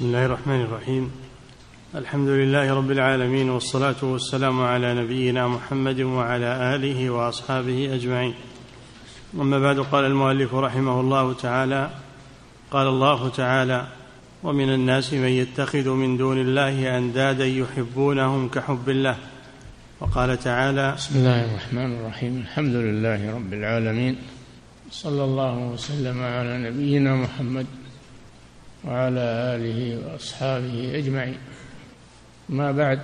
بسم الله الرحمن الرحيم. الحمد لله رب العالمين والصلاة والسلام على نبينا محمد وعلى آله وأصحابه أجمعين. أما بعد قال المؤلف رحمه الله تعالى قال الله تعالى ومن الناس من يتخذ من دون الله أندادا يحبونهم كحب الله. وقال تعالى بسم الله الرحمن الرحيم. الحمد لله رب العالمين. صلى الله وسلم على نبينا محمد وعلى آله وأصحابه أجمعين. ما بعد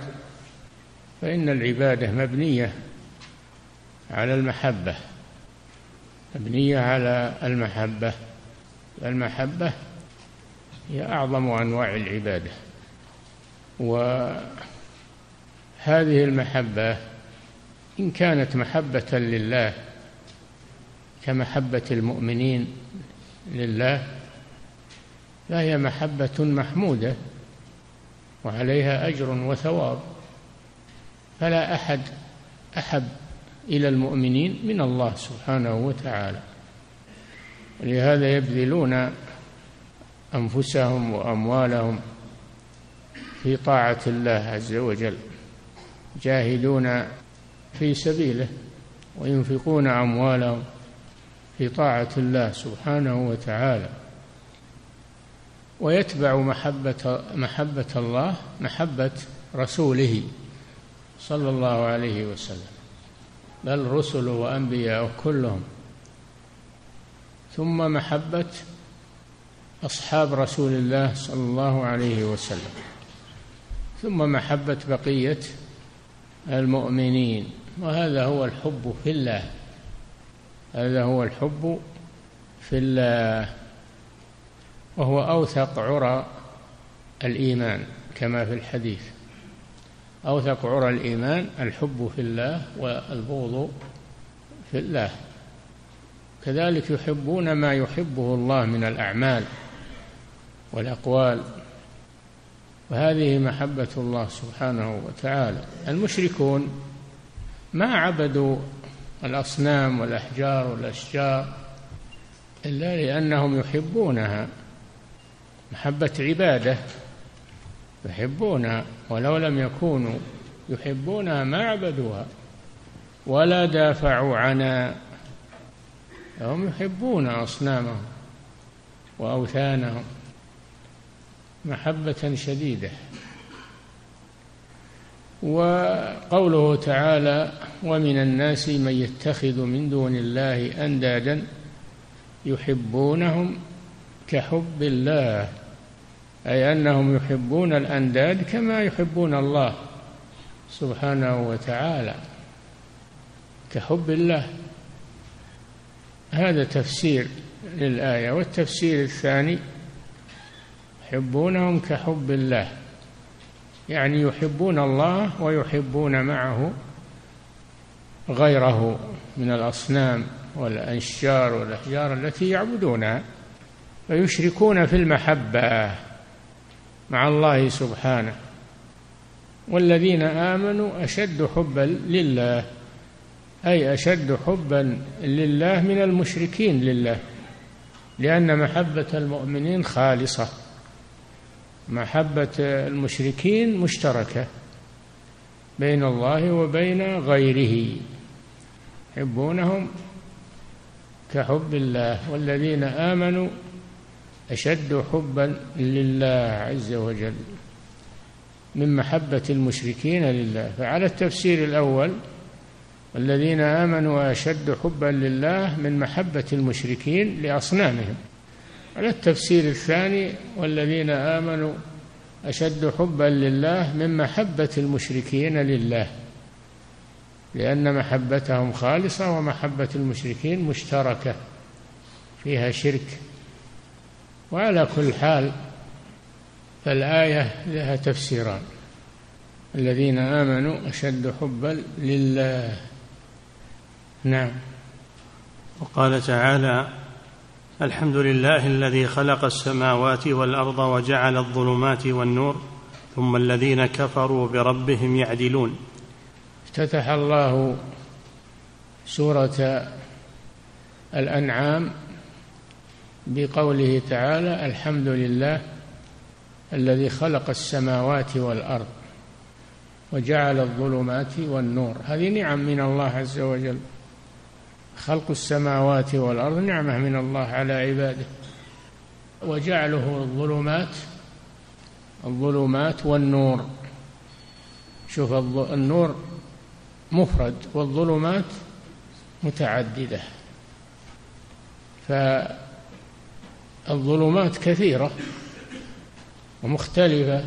فإن العبادة مبنية على المحبة مبنية على المحبة المحبه هي أعظم أنواع العبادة. وهذه المحبة إن كانت محبة لله كمحبة المؤمنين لله فهي محبة محمودة وعليها أجر وثواب. فلا أحد أحب إلى المؤمنين من الله سبحانه وتعالى. ولهذا يبذلون أنفسهم وأموالهم في طاعة الله عز وجل. جاهدون في سبيله وينفقون أموالهم في طاعة الله سبحانه وتعالى. ويتبع محبة محبة الله محبة رسوله صلى الله عليه وسلم. بل رسل وأنبياء كلهم. ثم محبة أصحاب رسول الله صلى الله عليه وسلم. ثم محبة بقية المؤمنين. وهذا هو الحب في الله. هذا هو الحب في الله. وهو أوثق عرى الإيمان كما في الحديث. أوثق عرى الإيمان الحب في الله والبغض في الله. كذلك يحبون ما يحبه الله من الأعمال والأقوال. وهذه محبة الله سبحانه وتعالى. المشركون ما عبدوا الأصنام والأحجار والأشجار إلا لأنهم يحبونها. محبة عبادة. يحبونها ولو لم يكونوا يحبونها ما عبدوها. ولا دافعوا عنها هم يحبون أصنامهم وأوثانهم محبة شديدة. وقوله تعالى ومن الناس من يتخذ من دون الله أندادا يحبونهم كحب الله. أي أنهم يحبون الأنداد كما يحبون الله سبحانه وتعالى كحب الله. هذا تفسير للآية. والتفسير الثاني يحبونهم كحب الله يعني يحبون الله ويحبون معه غيره من الأصنام والأنشار والأحجار التي يعبدونها فيشركون في المحبة. مع الله سبحانه. والذين آمنوا أشد حبا لله أي أشد حبا لله من المشركين لله لأن محبة المؤمنين خالصة. محبة المشركين مشتركة بين الله وبين غيره. يحبونهم كحب الله. والذين آمنوا أشد حبا لله عز وجل من محبة المشركين لله. فعلى التفسير الأول الذين آمنوا أشد حبا لله من محبة المشركين لأصنامهم. على التفسير الثاني والذين آمنوا أشد حبا لله من محبة المشركين لله لأن محبتهم خالصة ومحبة المشركين مشتركة فيها شرك. وعلى كل حال فالآية لها تفسيران. الذين آمنوا أشد حبا لله. نعم. وقال تعالى الحمد لله الذي خلق السماوات والأرض وجعل الظلمات والنور ثم الذين كفروا بربهم يعدلون. افتتح الله سورة الأنعام بقوله تعالى الحمد لله الذي خلق السماوات والأرض وجعل الظلمات والنور. هذه نعم من الله عز وجل. خلق السماوات والأرض نعمة من الله على عباده. وجعله الظلمات الظلمات والنور. شوف النور مفرد والظلمات متعددة. فالظلمات كثيرة ومختلفة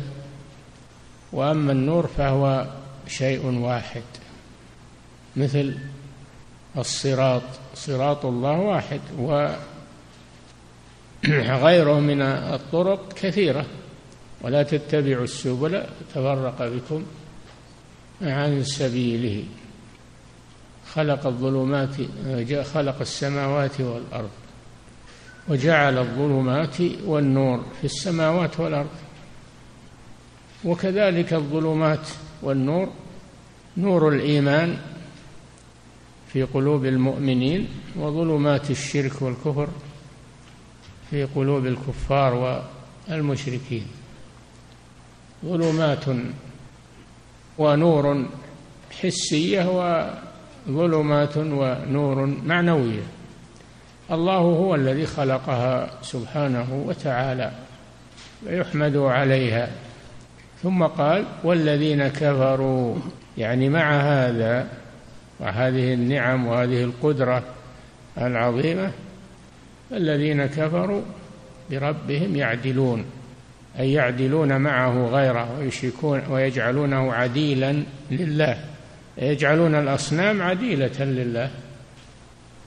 وأما النور فهو شيء واحد مثل الصراط صراط الله واحد وغيره من الطرق كثيرة ولا تتبعوا السبل تفرق بكم عن سبيله. خلق الظلمات خلق السماوات والأرض. وجعل الظلمات والنور في السماوات والأرض. وكذلك الظلمات والنور نور الإيمان في قلوب المؤمنين وظلمات الشرك والكفر في قلوب الكفار والمشركين. ظلمات ونور حسية وظلمات ونور معنوية. الله هو الذي خلقها سبحانه وتعالى ويحمد عليها. ثم قال والذين كفروا يعني مع هذا وهذه النعم وهذه القدرة العظيمة الذين كفروا بربهم يعدلون أي يعدلون معه غيره ويشركون ويجعلونه عديلا لله يجعلون الأصنام عديلة لله.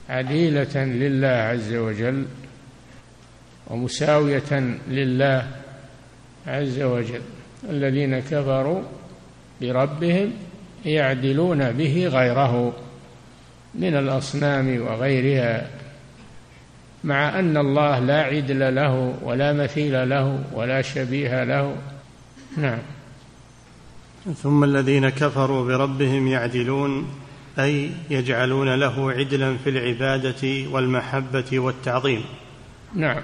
عديلة لله عز وجل ومساوية لله عز وجل. الذين كفروا بربهم يعدلون به غيره من الأصنام وغيرها مع أن الله لا عدل له ولا مثيل له ولا شبيه له. نعم. ثم الذين كفروا بربهم يعدلون أي يجعلون له عدلا في العبادة والمحبة والتعظيم. نعم.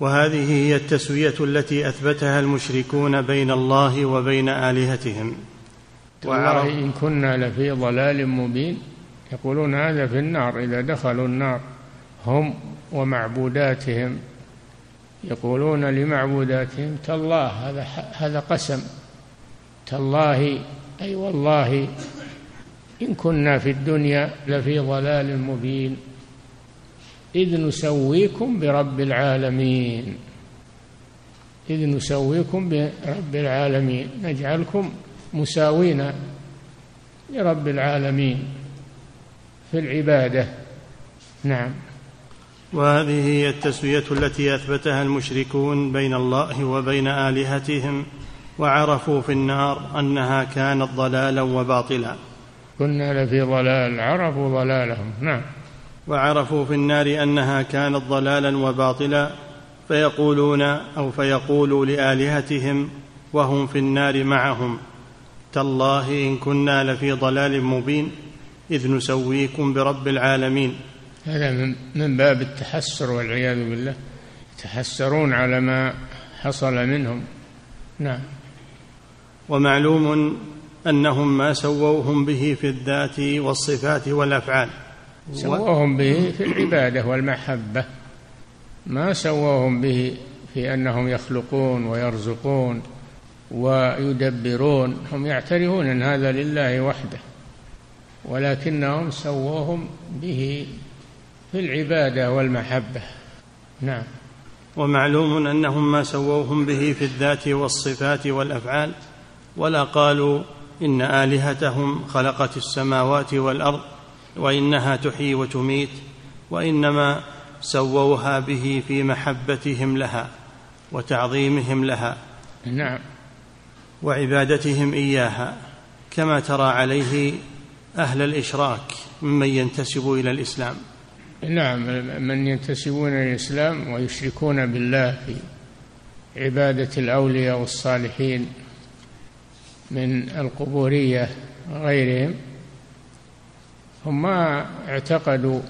وهذه هي التسوية التي أثبتها المشركون بين الله وبين آلهتهم. والله إن كنا لفي ضلال مبين يقولون هذا في النار إذا دخلوا النار هم ومعبوداتهم. يقولون لمعبوداتهم تالله هذا هذا قسم تالله أي والله إن كنا في الدنيا لفي ضلال مبين. إذ نسويكم برب العالمين. إذ نسويكم برب العالمين. نجعلكم مساوين لرب العالمين. في العبادة. نعم. وهذه هي التسوية التي أثبتها المشركون بين الله وبين آلهتهم وعرفوا في النار أنها كانت ضلالا وباطلا. كنا لفي ضلال عرفوا ضلالهم. نعم. وعرفوا في النار أنها كانت ضلالا وباطلا فيقولون أو فيقولوا لآلهتهم وهم في النار معهم تالله إن كنا لفي ضلال مبين إذ نسويكم برب العالمين. هذا من باب التحسر والعياذ بالله. يتحسرون على ما حصل منهم. نعم. ومعلوم أنهم ما سووهم به في الذات والصفات والأفعال. سووهم به في العبادة والمحبة. ما سووهم به في أنهم يخلقون ويرزقون ويدبرون. هم يعترفون أن هذا لله وحده ولكنهم سووهم به في العبادة والمحبة. نعم. ومعلوم أنهم ما سووهم به في الذات والصفات والأفعال ولا قالوا إن آلهتهم خلقت السماوات والأرض وإنها تحيي وتميت وإنما سووها به في محبتهم لها وتعظيمهم لها نعم. وعبادتهم إياها كما ترى عليه أهل الإشراك ممن ينتسب إلى الإسلام. نعم من ينتسبون إلى الإسلام ويشركون بالله في عبادة الأولياء والصالحين. من القبورية وغيرهم هم ما اعتقدوا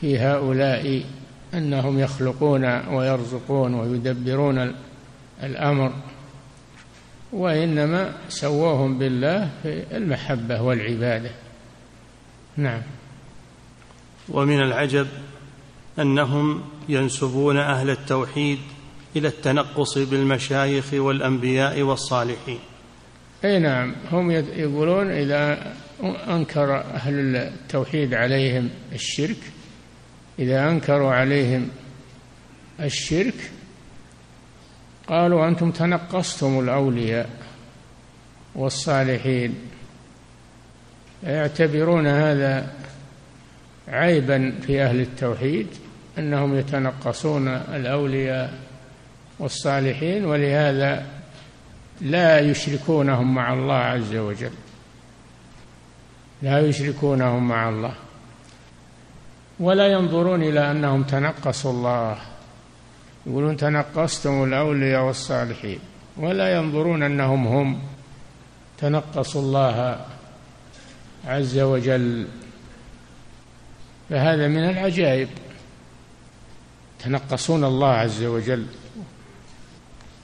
في هؤلاء أنهم يخلقون ويرزقون ويدبرون الأمر وإنما سووهم بالله في المحبة والعبادة. نعم. ومن العجب أنهم ينسبون أهل التوحيد إلى التنقص بالمشايخ والأنبياء والصالحين. أي نعم هم يقولون إذا أنكر أهل التوحيد عليهم الشرك إذا أنكروا عليهم الشرك قالوا أنتم تنقصتم الأولياء والصالحين. يعتبرون هذا عيبا في أهل التوحيد أنهم يتنقصون الأولياء والصالحين ولهذا لا يشركونهم مع الله عز وجل. لا يشركونهم مع الله. ولا ينظرون إلى أنهم تنقصوا الله. يقولون تنقصتم الأولياء والصالحين. ولا ينظرون أنهم هم تنقصوا الله عز وجل. فهذا من العجائب. تنقصون الله عز وجل.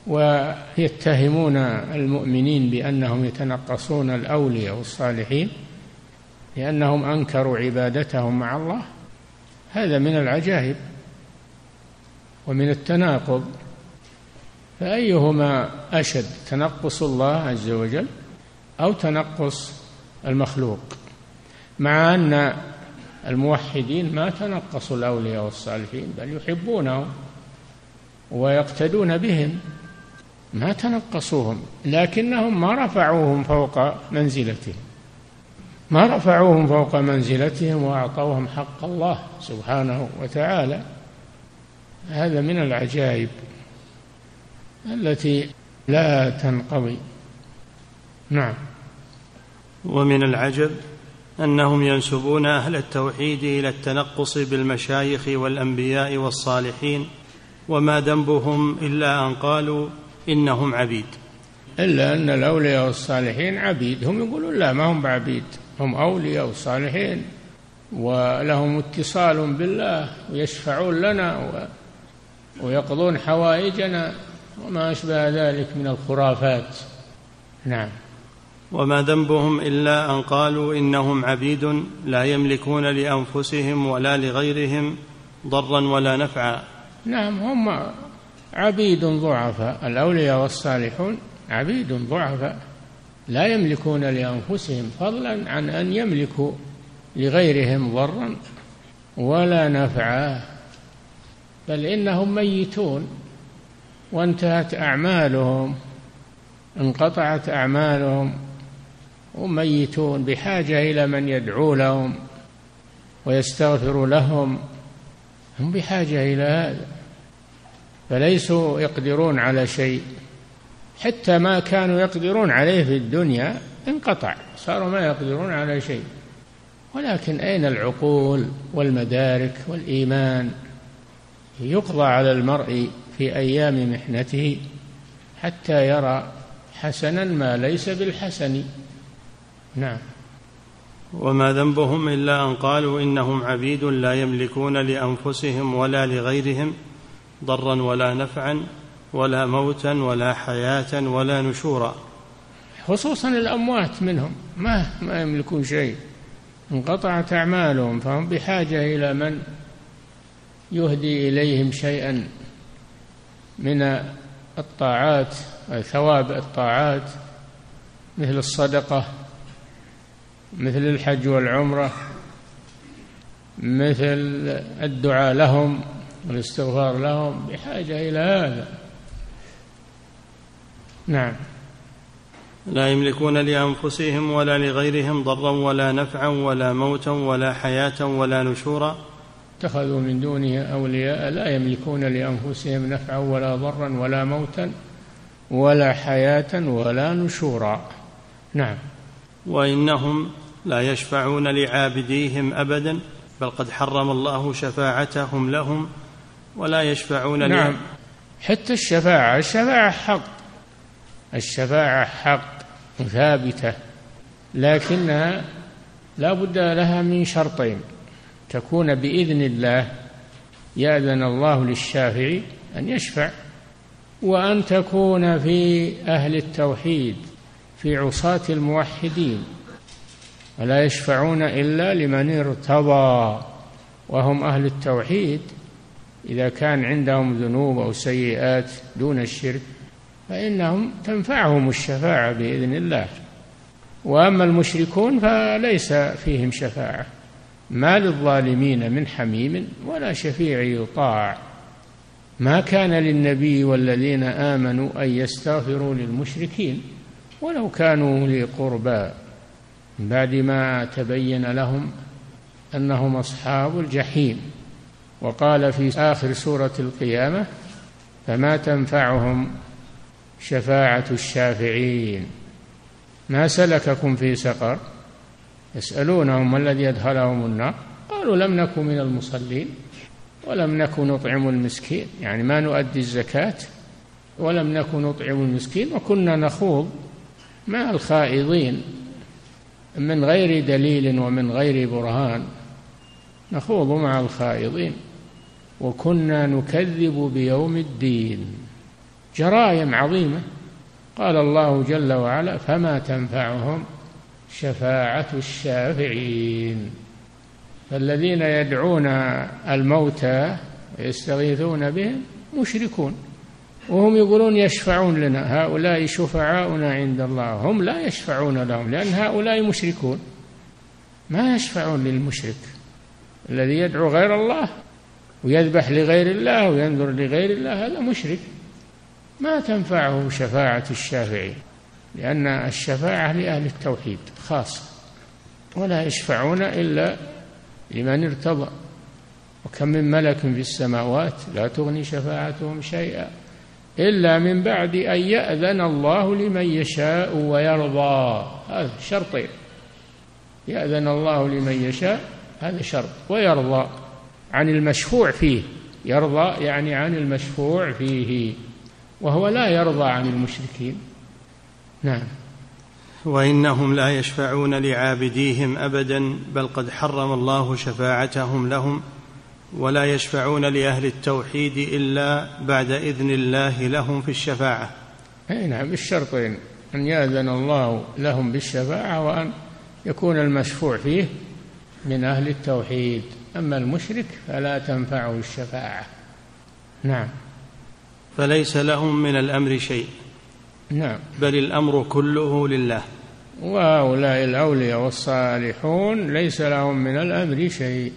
ويتهمون المؤمنين بأنهم يتنقصون الأولياء والصالحين لأنهم أنكروا عبادتهم مع الله. هذا من العجائب ومن التناقض. فأيهما أشد تنقص الله عز وجل أو تنقص المخلوق؟ مع أن الموحدين ما تنقصوا الأولياء والصالحين بل يحبونهم ويقتدون بهم. ما تنقصوهم لكنهم ما رفعوهم فوق منزلتهم. ما رفعوهم فوق منزلتهم وأعطوهم حق الله سبحانه وتعالى. هذا من العجائب التي لا تنقضي. نعم. ومن العجب أنهم ينسبون أهل التوحيد إلى التنقص بالمشايخ والأنبياء والصالحين وما ذنبهم إلا أن قالوا إنهم عبيد. إلا أن الأولياء والصالحين عبيد. هم يقولون لا ما هم بعبيد. هم أولياء وصالحين ولهم اتصال بالله ويشفعون لنا ويقضون حوائجنا وما أشبه ذلك من الخرافات. نعم. وما ذنبهم إلا أن قالوا إنهم عبيد لا يملكون لأنفسهم ولا لغيرهم ضرا ولا نفعا. نعم هم عبيد ضعفاء الأولياء والصالحون عبيد ضعفاء لا يملكون لأنفسهم فضلا عن أن يملكوا لغيرهم ضرا ولا نفعا. بل إنهم ميتون وانتهت أعمالهم انقطعت أعمالهم وميتون بحاجة إلى من يدعو لهم ويستغفر لهم هم بحاجة إلى هذا. فليسوا يقدرون على شيء. حتى ما كانوا يقدرون عليه في الدنيا انقطع صاروا ما يقدرون على شيء. ولكن أين العقول والمدارك والإيمان؟ يقضى على المرء في أيام محنته حتى يرى حسنا ما ليس بالحسن. نعم. وما ذنبهم إلا أن قالوا إنهم عبيد لا يملكون لأنفسهم ولا لغيرهم. ضرا ولا نفعا ولا موتا ولا حياة ولا نشورا. خصوصا الأموات منهم ما ما يملكون شيء. انقطعت أعمالهم فهم بحاجة إلى من يهدي إليهم شيئا من الطاعات ثواب الطاعات مثل الصدقة مثل الحج والعمرة مثل الدعاء لهم. والاستغفار لهم بحاجة إلى هذا. نعم. لا يملكون لأنفسهم ولا لغيرهم ضرا ولا نفعا ولا موتا ولا حياة ولا نشورا. اتخذوا من دونه أولياء لا يملكون لأنفسهم نفعا ولا ضرا ولا موتا ولا حياة ولا نشورا. نعم. وإنهم لا يشفعون لعابديهم أبدا بل قد حرم الله شفاعتهم لهم ولا يشفعون نعم. حتى الشفاعة الشفاعة حق. الشفاعة حق ثابتة لكنها لا بد لها من شرطين. تكون بإذن الله يأذن الله للشافع أن يشفع وأن تكون في أهل التوحيد في عصاة الموحدين. ولا يشفعون إلا لمن ارتضى وهم أهل التوحيد. إذا كان عندهم ذنوب أو سيئات دون الشرك فإنهم تنفعهم الشفاعة بإذن الله. وأما المشركون فليس فيهم شفاعة. ما للظالمين من حميم ولا شفيع يطاع. ما كان للنبي والذين آمنوا أن يستغفروا للمشركين ولو كانوا لي قربى. من بعد ما تبين لهم أنهم أصحاب الجحيم. وقال في آخر سورة القيامة فما تنفعهم شفاعة الشافعين؟ ما سلككم في سقر؟ يسألونهم ما الذي أدخلهم النار؟ قالوا لم نكن من المصلين ولم نكن نطعم المسكين يعني ما نؤدي الزكاة ولم نكن نطعم المسكين وكنا نخوض مع الخائضين. من غير دليل ومن غير برهان نخوض مع الخائضين. وكنا نكذب بيوم الدين. جرائم عظيمة. قال الله جل وعلا فما تنفعهم شفاعة الشافعين. فالذين يدعون الموتى ويستغيثون بهم مشركون. وهم يقولون يشفعون لنا. هؤلاء شفعاؤنا عند الله. هم لا يشفعون لهم لأن هؤلاء مشركون. ما يشفعون للمشرك الذي يدعو غير الله. ويذبح لغير الله وينذر لغير الله هذا مشرك. ما تنفعه شفاعة الشافعين لأن الشفاعة لأهل التوحيد خاصة ولا يشفعون إلا لمن ارتضى. وكم من ملك في السماوات لا تغني شفاعتهم شيئا إلا من بعد أن يأذن الله لمن يشاء ويرضى. هذا شرطين يأذن الله لمن يشاء هذا شرط. ويرضى. عن المشفوع فيه يرضى يعني عن المشفوع فيه وهو لا يرضى عن المشركين. نعم. وإنهم لا يشفعون لعابديهم ابدا بل قد حرم الله شفاعتهم لهم ولا يشفعون لأهل التوحيد إلا بعد إذن الله لهم في الشفاعة. أي نعم بالشرطين أن يأذن الله لهم بالشفاعة وأن يكون المشفوع فيه من أهل التوحيد. أما المشرك فلا تنفعه الشفاعة. نعم. فليس لهم من الأمر شيء. نعم. بل الأمر كله لله. وهؤلاء الأولياء والصالحون ليس لهم من الأمر شيء.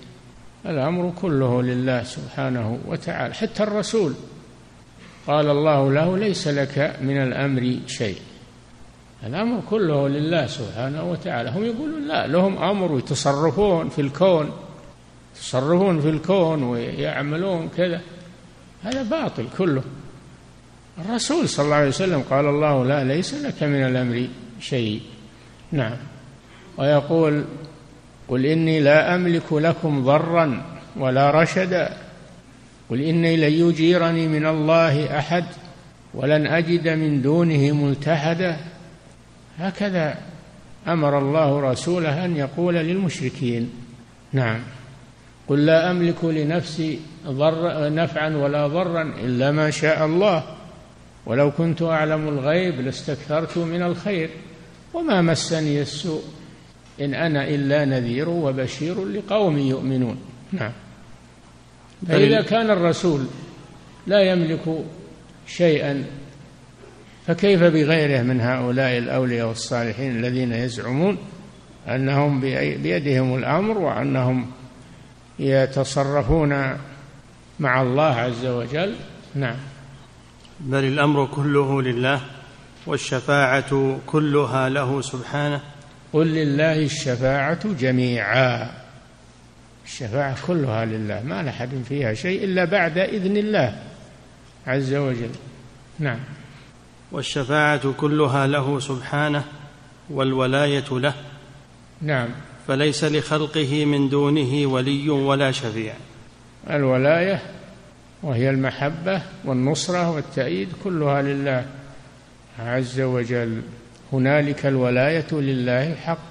الأمر كله لله سبحانه وتعالى. حتى الرسول قال الله له ليس لك من الأمر شيء. الأمر كله لله سبحانه وتعالى. هم يقولون لا لهم أمر يتصرفون في الكون. يتصرفون في الكون ويعملون كذا. هذا باطل كله. الرسول صلى الله عليه وسلم قال الله لا ليس لك من الأمر شيء. نعم. ويقول قل إني لا أملك لكم ضرا ولا رشدا. قل إني لن يجيرني من الله أحد ولن أجد من دونه ملتحدا. هكذا أمر الله رسوله أن يقول للمشركين. نعم. قل لا أملك لنفسي ضر نفعا ولا ضرا إلا ما شاء الله. ولو كنت أعلم الغيب لاستكثرت من الخير وما مسني السوء إن أنا إلا نذير وبشير لقوم يؤمنون. نعم. فإذا كان الرسول لا يملك شيئا فكيف بغيره من هؤلاء الأولياء والصالحين الذين يزعمون أنهم بيدهم الأمر وأنهم يتصرفون مع الله عز وجل. نعم. بل الأمر كله لله والشفاعة كلها له سبحانه. قل لله الشفاعة جميعا. الشفاعة كلها لله ما لأحد فيها شيء إلا بعد إذن الله عز وجل. نعم. والشفاعة كلها له سبحانه والولاية له. نعم. فليس لخلقه من دونه ولي ولا شفيع. الولاية وهي المحبة والنصرة والتأييد كلها لله عز وجل. هنالك الولاية لله حق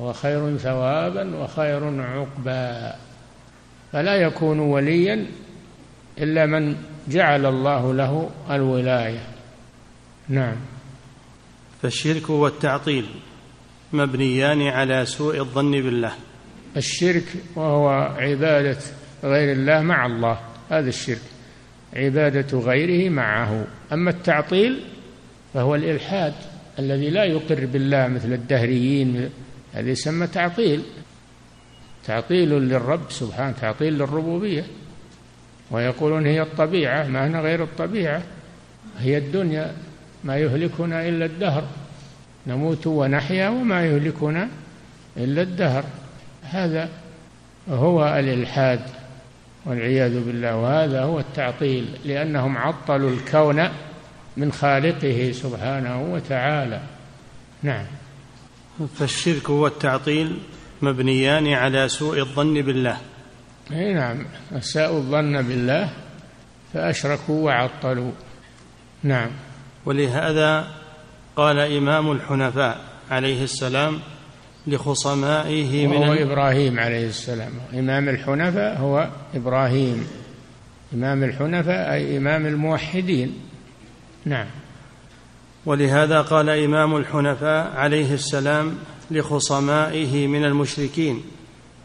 هو خير ثوابا وخير عقبا. فلا يكون وليا إلا من جعل الله له الولاية. نعم. فالشرك والتعطيل مبنيان على سوء الظن بالله. الشرك وهو عبادة غير الله مع الله. هذا الشرك. عبادة غيره معه. أما التعطيل فهو الإلحاد الذي لا يقر بالله مثل الدهريين. هذا يسمى تعطيل. تعطيل للرب سبحانه تعطيل للربوبية. ويقولون هي الطبيعة ما هنا غير الطبيعة. هي الدنيا ما يهلكنا إلا الدهر. نموت ونحيا وما يهلكنا إلا الدهر. هذا هو الإلحاد والعياذ بالله وهذا هو التعطيل لأنهم عطلوا الكون من خالقه سبحانه وتعالى. نعم. فالشرك والتعطيل مبنيان على سوء الظن بالله. إي نعم. اساءوا الظن بالله فأشركوا وعطلوا. نعم. ولهذا قال إمام الحنفاء عليه السلام لخصمائه من هو إبراهيم عليه السلام. إمام الحنفاء هو إبراهيم. إمام الحنفاء أي إمام الموحدين. نعم. ولهذا قال إمام الحنفاء عليه السلام لخصمائه من المشركين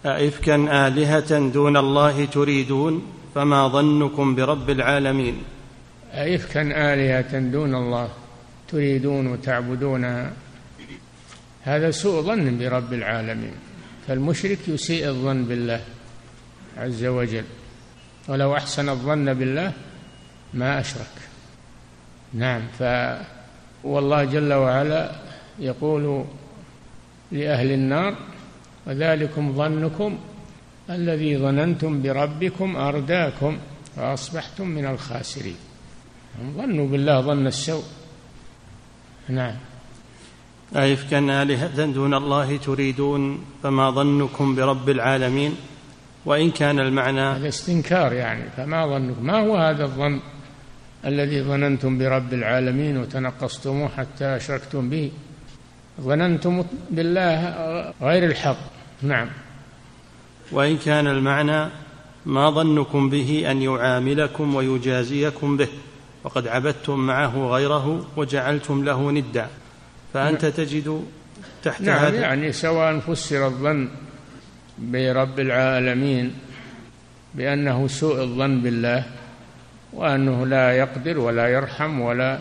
أئفكا آلهة دون الله تريدون؟ فما ظنكم برب العالمين؟ أئفكا آلهة دون الله. تريدون وتعبدونها هذا سوء ظن برب العالمين. فالمشرك يسيء الظن بالله عز وجل. ولو أحسن الظن بالله ما أشرك. نعم ف والله جل وعلا يقول لأهل النار وذلكم ظنكم الذي ظننتم بربكم أرداكم فأصبحتم من الخاسرين. ظنوا بالله ظن السوء. نعم. أئفكا آلهة دون الله تريدون فما ظنكم برب العالمين؟ وإن كان المعنى؟ هذا استنكار يعني فما ظنكم؟ ما هو هذا الظن الذي ظننتم برب العالمين وتنقصتموه حتى أشركتم به؟ ظننتم بالله غير الحق. نعم. وإن كان المعنى ما ظنكم به أن يعاملكم ويجازيكم به؟ وقد عبدتم معه غيره وجعلتم له ندا. فأنت تجد تحت نعم هذا يعني سواء فسر الظن برب العالمين بأنه سوء الظن بالله وأنه لا يقدر ولا يرحم ولا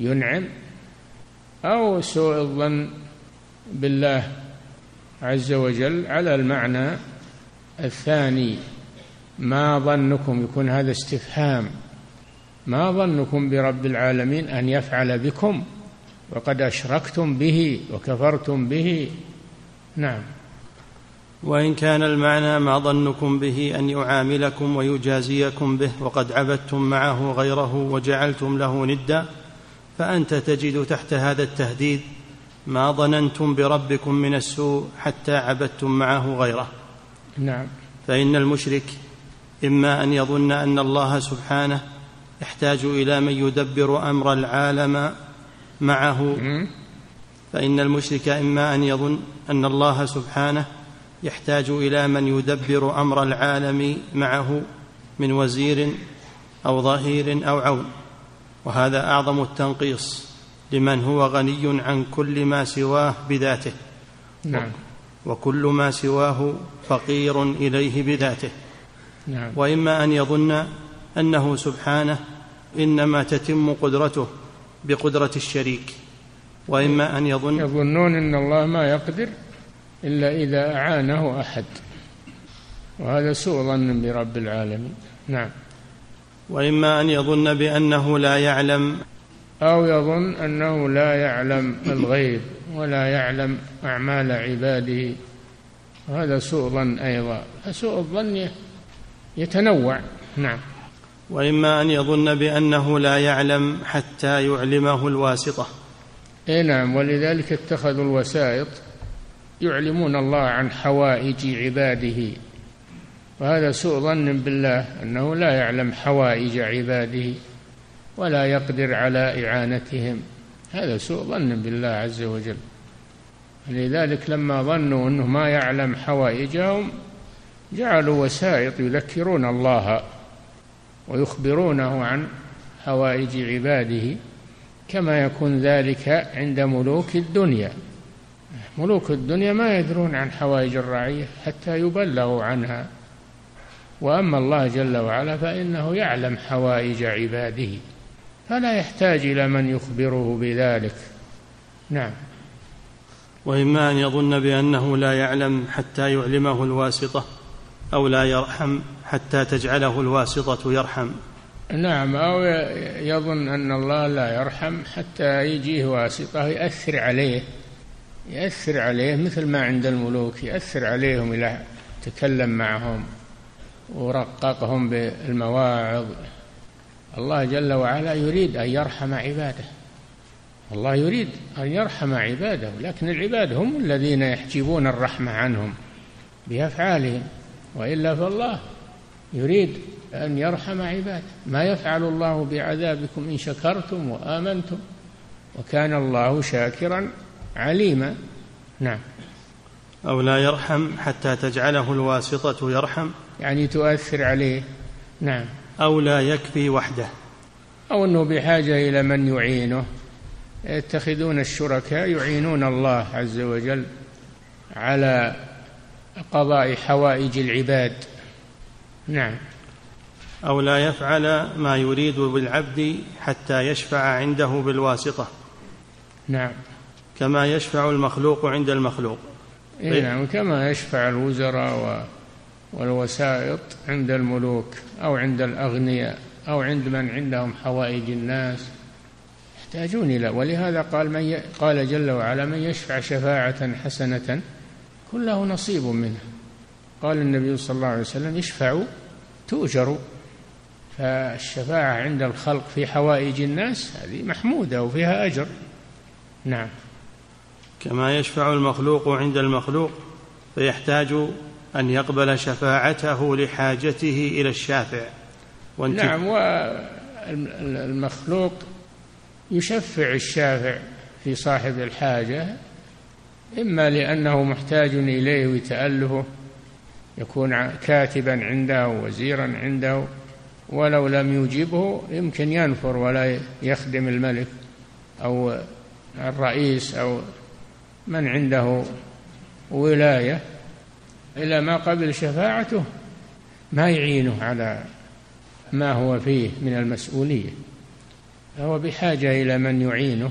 ينعم أو سوء الظن بالله عز وجل على المعنى الثاني. ما ظنكم؟ يكون هذا استفهام. ما ظنكم برب العالمين أن يفعل بكم؟ وقد أشركتم به وكفرتم به. نعم. وإن كان المعنى ما ظنكم به أن يعاملكم ويجازيكم به وقد عبدتم معه غيره وجعلتم له ندا فأنت تجد تحت هذا التهديد ما ظننتم بربكم من السوء حتى عبدتم معه غيره. نعم. فإن المشرك إما أن يظن أن الله سبحانه يحتاج إلى من يدبر أمر العالم معه. فإن المشرك إما أن يظن أن الله سبحانه يحتاج إلى من يدبر أمر العالم معه من وزير أو ظهير أو عون. وهذا أعظم التنقيص لمن هو غني عن كل ما سواه بذاته. نعم. وكل ما سواه فقير إليه بذاته. نعم. وإما أن يظن أنه سبحانه إنما تتم قدرته بقدرة الشريك وإما أن يظن يظنون إن الله ما يقدر إلا إذا أعانه أحد. وهذا سوء ظن برب العالمين. نعم. وإما أن يظن بأنه لا يعلم أو يظن أنه لا يعلم الغيب ولا يعلم أعمال عباده. هذا سوء ظن أيضا. فسوء الظن يتنوع. نعم. وإما أن يظن بأنه لا يعلم حتى يعلمه الواسطة. اي نعم ولذلك اتخذوا الوسائط يعلمون الله عن حوائج عباده. وهذا سوء ظن بالله أنه لا يعلم حوائج عباده ولا يقدر على إعانتهم. هذا سوء ظن بالله عز وجل. لذلك لما ظنوا أنه ما يعلم حوائجهم جعلوا وسائط يذكرون الله ويخبرونه عن حوائج عباده كما يكون ذلك عند ملوك الدنيا. ملوك الدنيا ما يدرون عن حوائج الرعية حتى يبلغوا عنها. وأما الله جل وعلا فإنه يعلم حوائج عباده فلا يحتاج إلى من يخبره بذلك. نعم. وإما أن يظن بأنه لا يعلم حتى يعلمه الواسطة أو لا يرحم. حتى تجعله الواسطة يرحم. نعم أو يظن أن الله لا يرحم حتى يجيه واسطة ياثر عليه. ياثر عليه مثل ما عند الملوك ياثر عليهم إلى تكلم معهم ورققهم بالمواعظ. الله جل وعلا يريد أن يرحم عباده. الله يريد أن يرحم عباده لكن العباد هم الذين يحجبون الرحمة عنهم بأفعالهم وإلا فالله يريد أن يرحم عباده ما يفعل الله بعذابكم إن شكرتم وآمنتم وكان الله شاكرا عليما. نعم. أو لا يرحم حتى تجعله الواسطة يرحم. يعني تؤثر عليه. نعم. أو لا يكفي وحده. أو أنه بحاجة إلى من يعينه. يتخذون الشركاء يعينون الله عز وجل على قضاء حوائج العباد. نعم. أو لا يفعل ما يريد بالعبد حتى يشفع عنده بالواسطة. نعم. كما يشفع المخلوق عند المخلوق. إيه نعم. كما يشفع الوزراء والوسائط عند الملوك أو عند الأغنياء أو عند من عندهم حوائج الناس. يحتاجون إلى ولهذا قال من ي... قال جل وعلا من يشفع شفاعة حسنة كن له نصيب منها قال النبي صلى الله عليه وسلم اشفعوا تؤجروا فالشفاعة عند الخلق في حوائج الناس هذه محمودة وفيها أجر. نعم. كما يشفع المخلوق عند المخلوق فيحتاج أن يقبل شفاعته لحاجته إلى الشافع. نعم والمخلوق يشفع الشافع في صاحب الحاجة إما لأنه محتاج إليه ويتألفه يكون كاتبا عنده وزيرا عنده ولو لم يجبه يمكن ينفر ولا يخدم الملك أو الرئيس أو من عنده ولاية. إلى ما قبل شفاعته ما يعينه على ما هو فيه من المسؤولية. فهو بحاجة إلى من يعينه.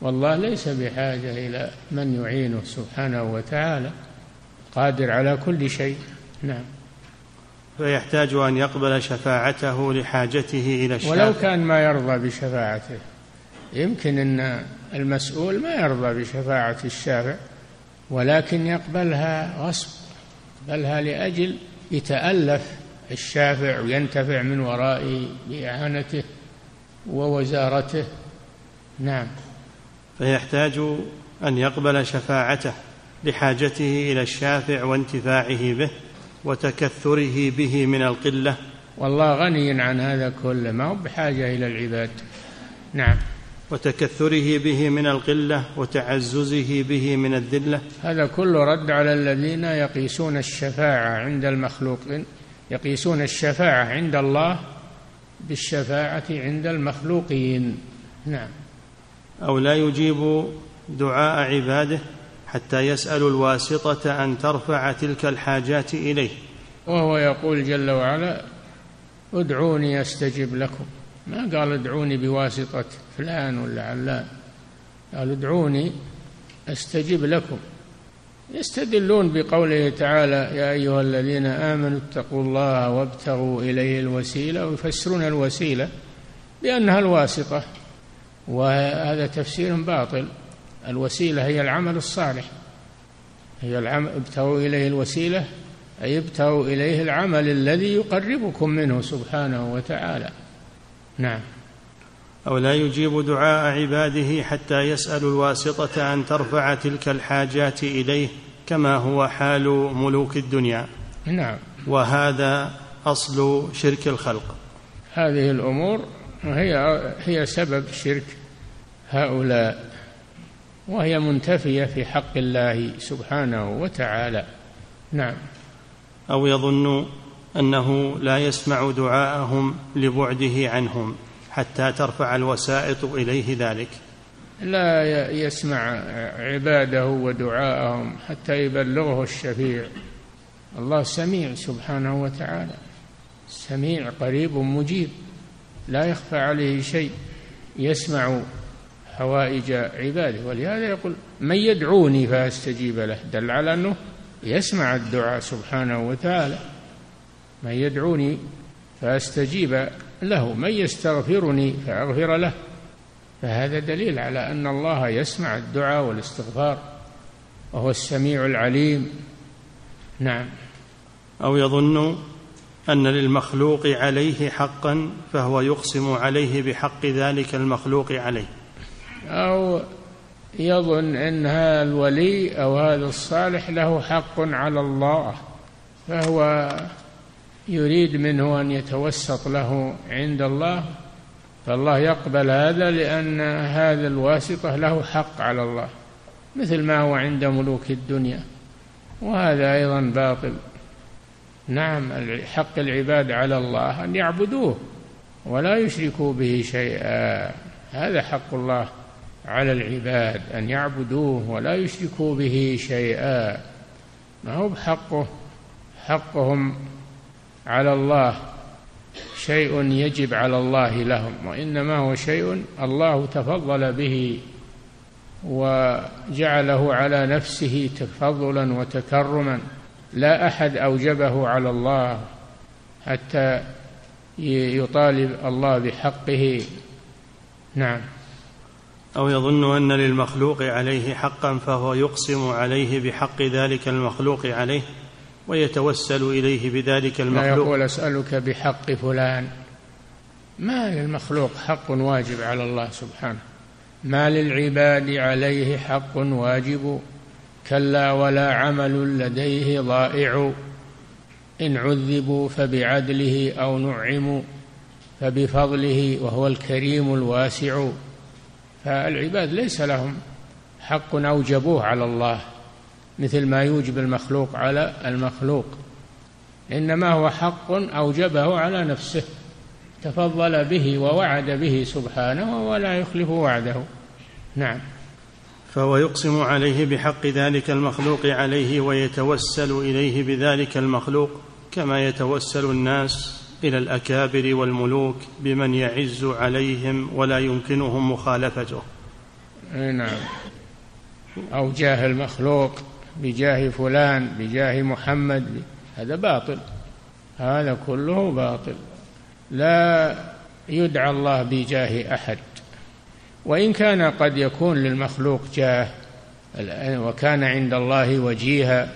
والله ليس بحاجة إلى من يعينه سبحانه وتعالى. قادر على كل شيء. نعم. فيحتاج أن يقبل شفاعته لحاجته إلى الشافع ولو كان ما يرضى بشفاعته يمكن أن المسؤول ما يرضى بشفاعة الشافع ولكن يقبلها غصب يقبلها لأجل يتألف الشافع وينتفع من ورائه بإعانته ووزارته. نعم. فيحتاج أن يقبل شفاعته. لحاجته إلى الشافع وانتفاعه به وتكثره به من القلة. والله غني عن هذا كله ما هو بحاجة إلى العباد. نعم. وتكثره به من القلة وتعززه به من الذلة. هذا كله رد على الذين يقيسون الشفاعة عند المخلوقين يقيسون الشفاعة عند الله بالشفاعة عند المخلوقين. نعم. أو لا يجيب دعاء عباده حتى يسأل الواسطة أن ترفع تلك الحاجات إليه. وهو يقول جل وعلا ادعوني أستجب لكم. ما قال ادعوني بواسطة فلان ولا علان. قال ادعوني أستجب لكم. يستدلون بقوله تعالى يا أيها الذين آمنوا اتقوا الله وابتغوا إليه الوسيلة. ويفسرون الوسيلة بأنها الواسطة وهذا تفسير باطل. الوسيلة هي العمل الصالح. هي العمل ابتغوا إليه الوسيلة أي ابتغوا إليه العمل الذي يقربكم منه سبحانه وتعالى. نعم. أو لا يجيب دعاء عباده حتى يسأل الواسطة أن ترفع تلك الحاجات إليه كما هو حال ملوك الدنيا. نعم. وهذا أصل شرك الخلق. هذه الأمور هي هي سبب شرك هؤلاء. وهي منتفية في حق الله سبحانه وتعالى. نعم. أو يظن أنه لا يسمع دعاءهم لبعده عنهم حتى ترفع الوسائط إليه ذلك. لا يسمع عباده ودعاءهم حتى يبلغه الشفيع. الله سميع سبحانه وتعالى. سميع قريب مجيب. لا يخفى عليه شيء. يسمع حوائج عباده. ولهذا يقول من يدعوني فأستجيب له. دل على أنه يسمع الدعاء سبحانه وتعالى. من يدعوني فأستجيب له. من يستغفرني فأغفر له. فهذا دليل على أن الله يسمع الدعاء والاستغفار وهو السميع العليم. نعم. أو يظن أن للمخلوق عليه حقا فهو يقسم عليه بحق ذلك المخلوق عليه. أو يظن إن هذا الولي أو هذا الصالح له حق على الله فهو يريد منه أن يتوسط له عند الله فالله يقبل هذا لأن هذا الواسطة له حق على الله مثل ما هو عند ملوك الدنيا وهذا أيضا باطل. نعم حق العباد على الله أن يعبدوه ولا يشركوا به شيئا هذا حق الله. على العباد أن يعبدوه ولا يشركوا به شيئا. ما هو بحقه؟ حقهم على الله. شيء يجب على الله لهم وإنما هو شيء الله تفضل به وجعله على نفسه تفضلا وتكرما. لا أحد أوجبه على الله حتى يطالب الله بحقه. نعم. أو يظن أن للمخلوق عليه حقا فهو يقسم عليه بحق ذلك المخلوق عليه ويتوسل إليه بذلك المخلوق. لا يقول أسألك بحق فلان. ما للمخلوق حق واجب على الله سبحانه؟ ما للعباد عليه حق واجب؟ كلا ولا عمل لديه ضائع. إن عذبوا فبعدله أو نعموا فبفضله وهو الكريم الواسع. فالعباد ليس لهم حق اوجبوه على الله مثل ما يوجب المخلوق على المخلوق. إنما هو حق أوجبه على نفسه تفضل به ووعد به سبحانه ولا يخلف وعده. نعم. فهو يقسم عليه بحق ذلك المخلوق عليه ويتوسل إليه بذلك المخلوق كما يتوسل الناس إلى الأكابر والملوك بمن يعز عليهم ولا يمكنهم مخالفته. نعم. أو جاه المخلوق بجاه فلان بجاه محمد هذا باطل. هذا كله باطل. لا يدعى الله بجاه أحد. وإن كان قد يكون للمخلوق جاه وكان عند الله وجيها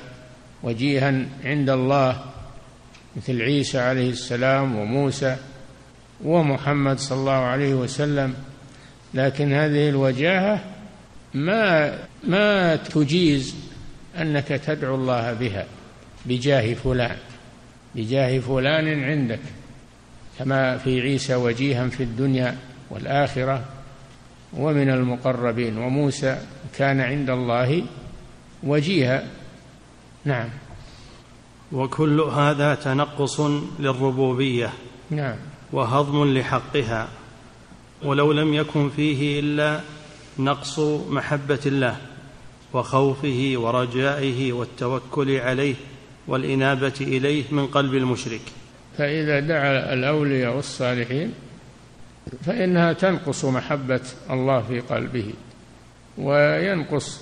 وجيها عند الله مثل عيسى عليه السلام وموسى ومحمد صلى الله عليه وسلم. لكن هذه الوجاهة ما ما تجيز أنك تدعو الله بها بجاه فلان بجاه فلان عندك كما في عيسى وجيها في الدنيا والآخرة. ومن المقربين وموسى كان عند الله وجيها. نعم. وكل هذا تنقص للربوبية نعم. وهضم لحقها ولو لم يكن فيه إلا نقص محبة الله وخوفه ورجائه والتوكل عليه والإنابة إليه من قلب المشرك. فإذا دعا الأولياء والصالحين فإنها تنقص محبة الله في قلبه وينقص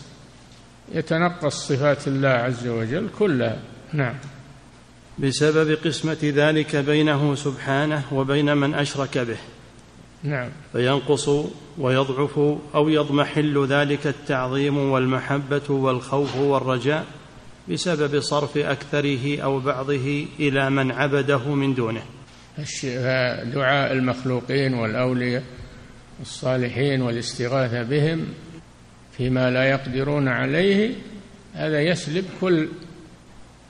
يتنقص صفات الله عز وجل كلها. نعم. بسبب قسمة ذلك بينه سبحانه وبين من أشرك به. نعم. فينقص ويضعف أو يضمحل ذلك التعظيم والمحبة والخوف والرجاء بسبب صرف أكثره أو بعضه إلى من عبده من دونه. دعاء المخلوقين والأولياء الصالحين والاستغاثة بهم فيما لا يقدرون عليه هذا يسلب كل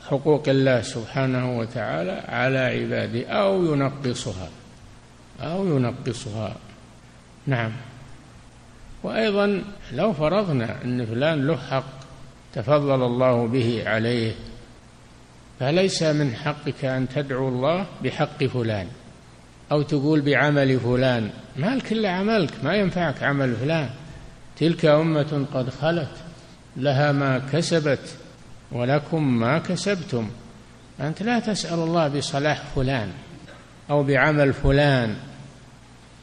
حقوق الله سبحانه وتعالى على عباده أو ينقصها أو ينقصها. نعم. وأيضا لو فرضنا أن فلان له حق تفضل الله به عليه فليس من حقك أن تدعو الله بحق فلان أو تقول بعمل فلان. مالك إلا عملك ما ينفعك عمل فلان. تلك أمة قد خلت لها ما كسبت ولكم ما كسبتم. أنت لا تسأل الله بصلاح فلان أو بعمل فلان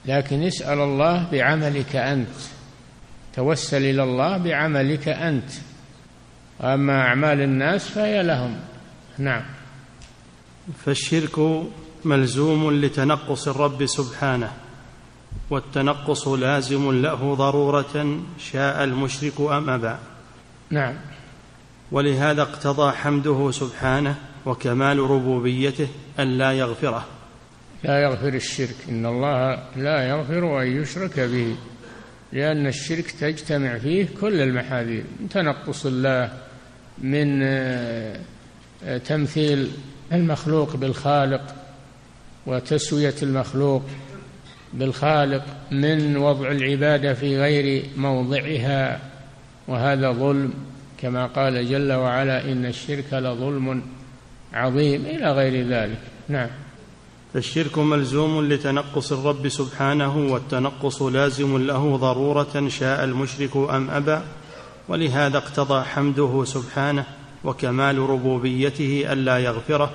لكن اسأل الله بعملك أنت. توسل إلى الله بعملك أنت. وأما أعمال الناس فهي لهم. نعم. فالشرك ملزوم لتنقص الرب سبحانه والتنقص لازم له ضرورة شاء المشرك أم أبى. نعم. ولهذا اقتضى حمده سبحانه وكمال ربوبيته أن لا يغفره. لا يغفر الشرك. إن الله لا يغفر أن يشرك به لأن الشرك تجتمع فيه كل المحاذير. تنقص الله من آه، تمثيل المخلوق بالخالق وتسوية المخلوق بالخالق من وضع العبادة في غير موضعها وهذا ظلم. كما قال جل وعلا إن الشرك لظلم عظيم إلى غير ذلك. نعم. فالشرك ملزوم لتنقص الرب سبحانه والتنقص لازم له ضرورة شاء المشرك أم أبى ولهذا اقتضى حمده سبحانه وكمال ربوبيته ألا يغفره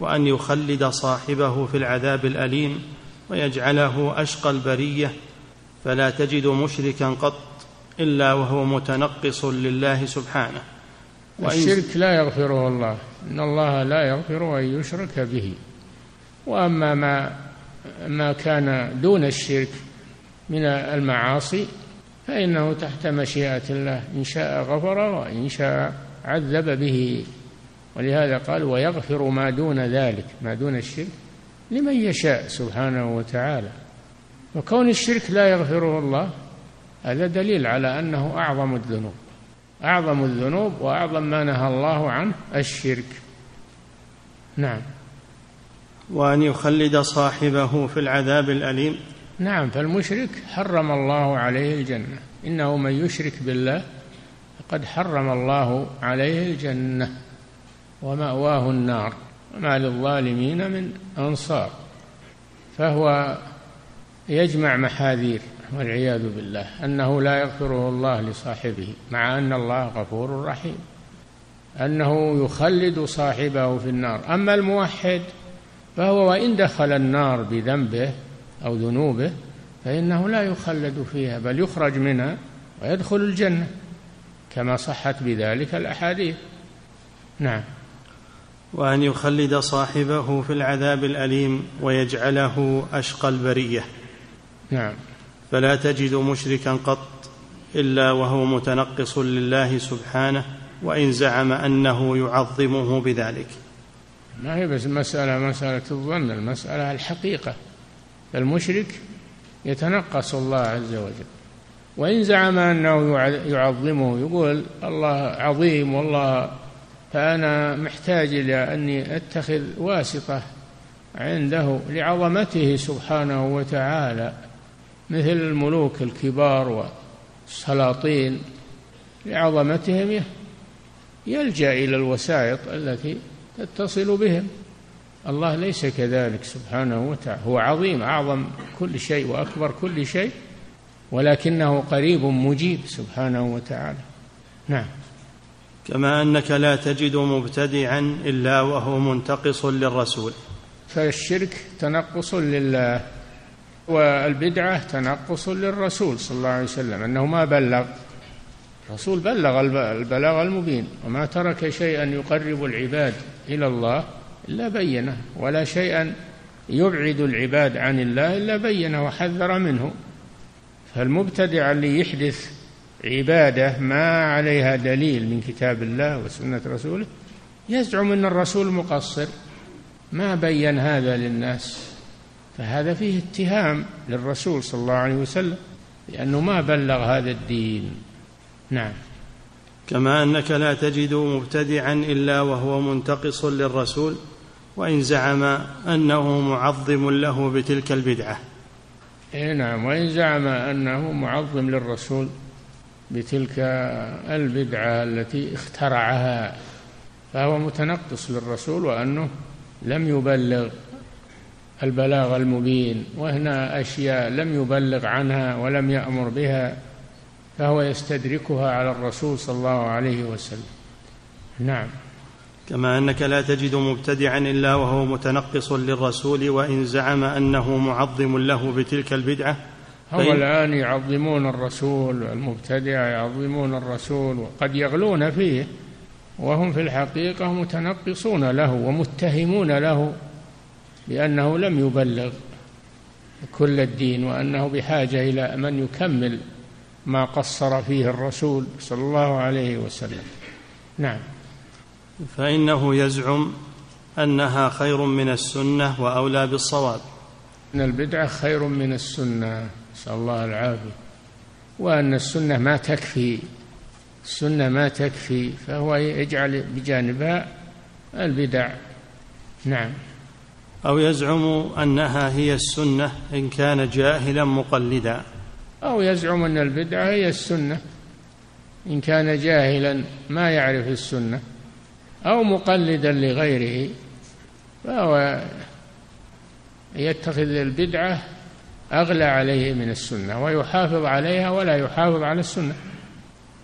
وأن يخلد صاحبه في العذاب الأليم ويجعله أشقى البرية. فلا تجد مشركا قط إلا وهو متنقص لله سبحانه. الشرك لا يغفره الله. إن الله لا يغفر أن يشرك به. وأما ما ما كان دون الشرك من المعاصي فإنه تحت مشيئة الله. إن شاء غفر وإن شاء عذب به. ولهذا قال ويغفر ما دون ذلك. ما دون الشرك لمن يشاء سبحانه وتعالى. وكون الشرك لا يغفره الله هذا دليل على أنه أعظم الذنوب. أعظم الذنوب وأعظم ما نهى الله عنه الشرك. نعم. وأن يخلد صاحبه في العذاب الأليم. نعم فالمشرك حرم الله عليه الجنة. إنه من يشرك بالله فقد حرم الله عليه الجنة. ومأواه النار. وما للظالمين من أنصار. فهو يجمع محاذير. والعياذ بالله أنه لا يغفره الله لصاحبه مع أن الله غفور رحيم أنه يخلد صاحبه في النار. أما الموحد فهو وإن دخل النار بذنبه أو ذنوبه فإنه لا يخلد فيها بل يخرج منها ويدخل الجنة كما صحت بذلك الأحاديث. نعم. وأن يخلد صاحبه في العذاب الأليم ويجعله أشقى البرية. نعم. فلا تجد مشركا قط إلا وهو متنقص لله سبحانه وإن زعم أنه يعظمه بذلك. ما هي بس المساله مسألة الظن المسألة الحقيقة. المشرك يتنقص الله عز وجل. وإن زعم أنه يعظمه يقول الله عظيم والله فأنا محتاج إلى أني أتخذ واسطة عنده لعظمته سبحانه وتعالى. مثل الملوك الكبار والسلاطين لعظمتهم يلجأ إلى الوسائط التي تتصل بهم. الله ليس كذلك سبحانه وتعالى. هو عظيم أعظم كل شيء وأكبر كل شيء ولكنه قريب مجيب سبحانه وتعالى. نعم. كما أنك لا تجد مبتدعا إلا وهو منتقص للرسول. فالشرك تنقص لله. والبدعة تنقص للرسول صلى الله عليه وسلم أنه ما بلغ. الرسول بلغ البلاغ المبين وما ترك شيئا يقرب العباد إلى الله إلا بينه ولا شيئا يبعد العباد عن الله إلا بينه وحذر منه. فالمبتدع اللي يحدث عبادة ما عليها دليل من كتاب الله وسنة رسوله يزعم أن الرسول مقصر. ما بين هذا للناس؟ فهذا فيه اتهام للرسول صلى الله عليه وسلم لأنه ما بلغ هذا الدين. نعم. كما أنك لا تجد مبتدعا إلا وهو منتقص للرسول وإن زعم أنه معظم له بتلك البدعة. اي نعم. وإن زعم أنه معظم للرسول بتلك البدعة التي اخترعها فهو متنقص للرسول وأنه لم يبلغ البلاغ المبين وهنا أشياء لم يبلغ عنها ولم يأمر بها فهو يستدركها على الرسول صلى الله عليه وسلم. نعم. كما أنك لا تجد مبتدعا إلا وهو متنقص للرسول وإن زعم أنه معظم له بتلك البدعة هم الآن يعظمون الرسول المبتدع يعظمون الرسول وقد يغلون فيه وهم في الحقيقة متنقصون له ومتهمون له. بانه لم يبلغ كل الدين وأنه بحاجة إلى من يكمل ما قصر فيه الرسول صلى الله عليه وسلم. نعم. فإنه يزعم أنها خير من السنة وأولى بالصواب. أن البدعة خير من السنة نسأل الله العافية. وأن السنة ما تكفي السنة ما تكفي فهو يجعل بجانبها البدع. نعم. أو يزعم أنها هي السنة إن كان جاهلا مقلدا. أو يزعم أن البدعة هي السنة إن كان جاهلا ما يعرف السنة أو مقلدا لغيره. فهو يتخذ البدعة أغلى عليه من السنة ويحافظ عليها ولا يحافظ على السنة.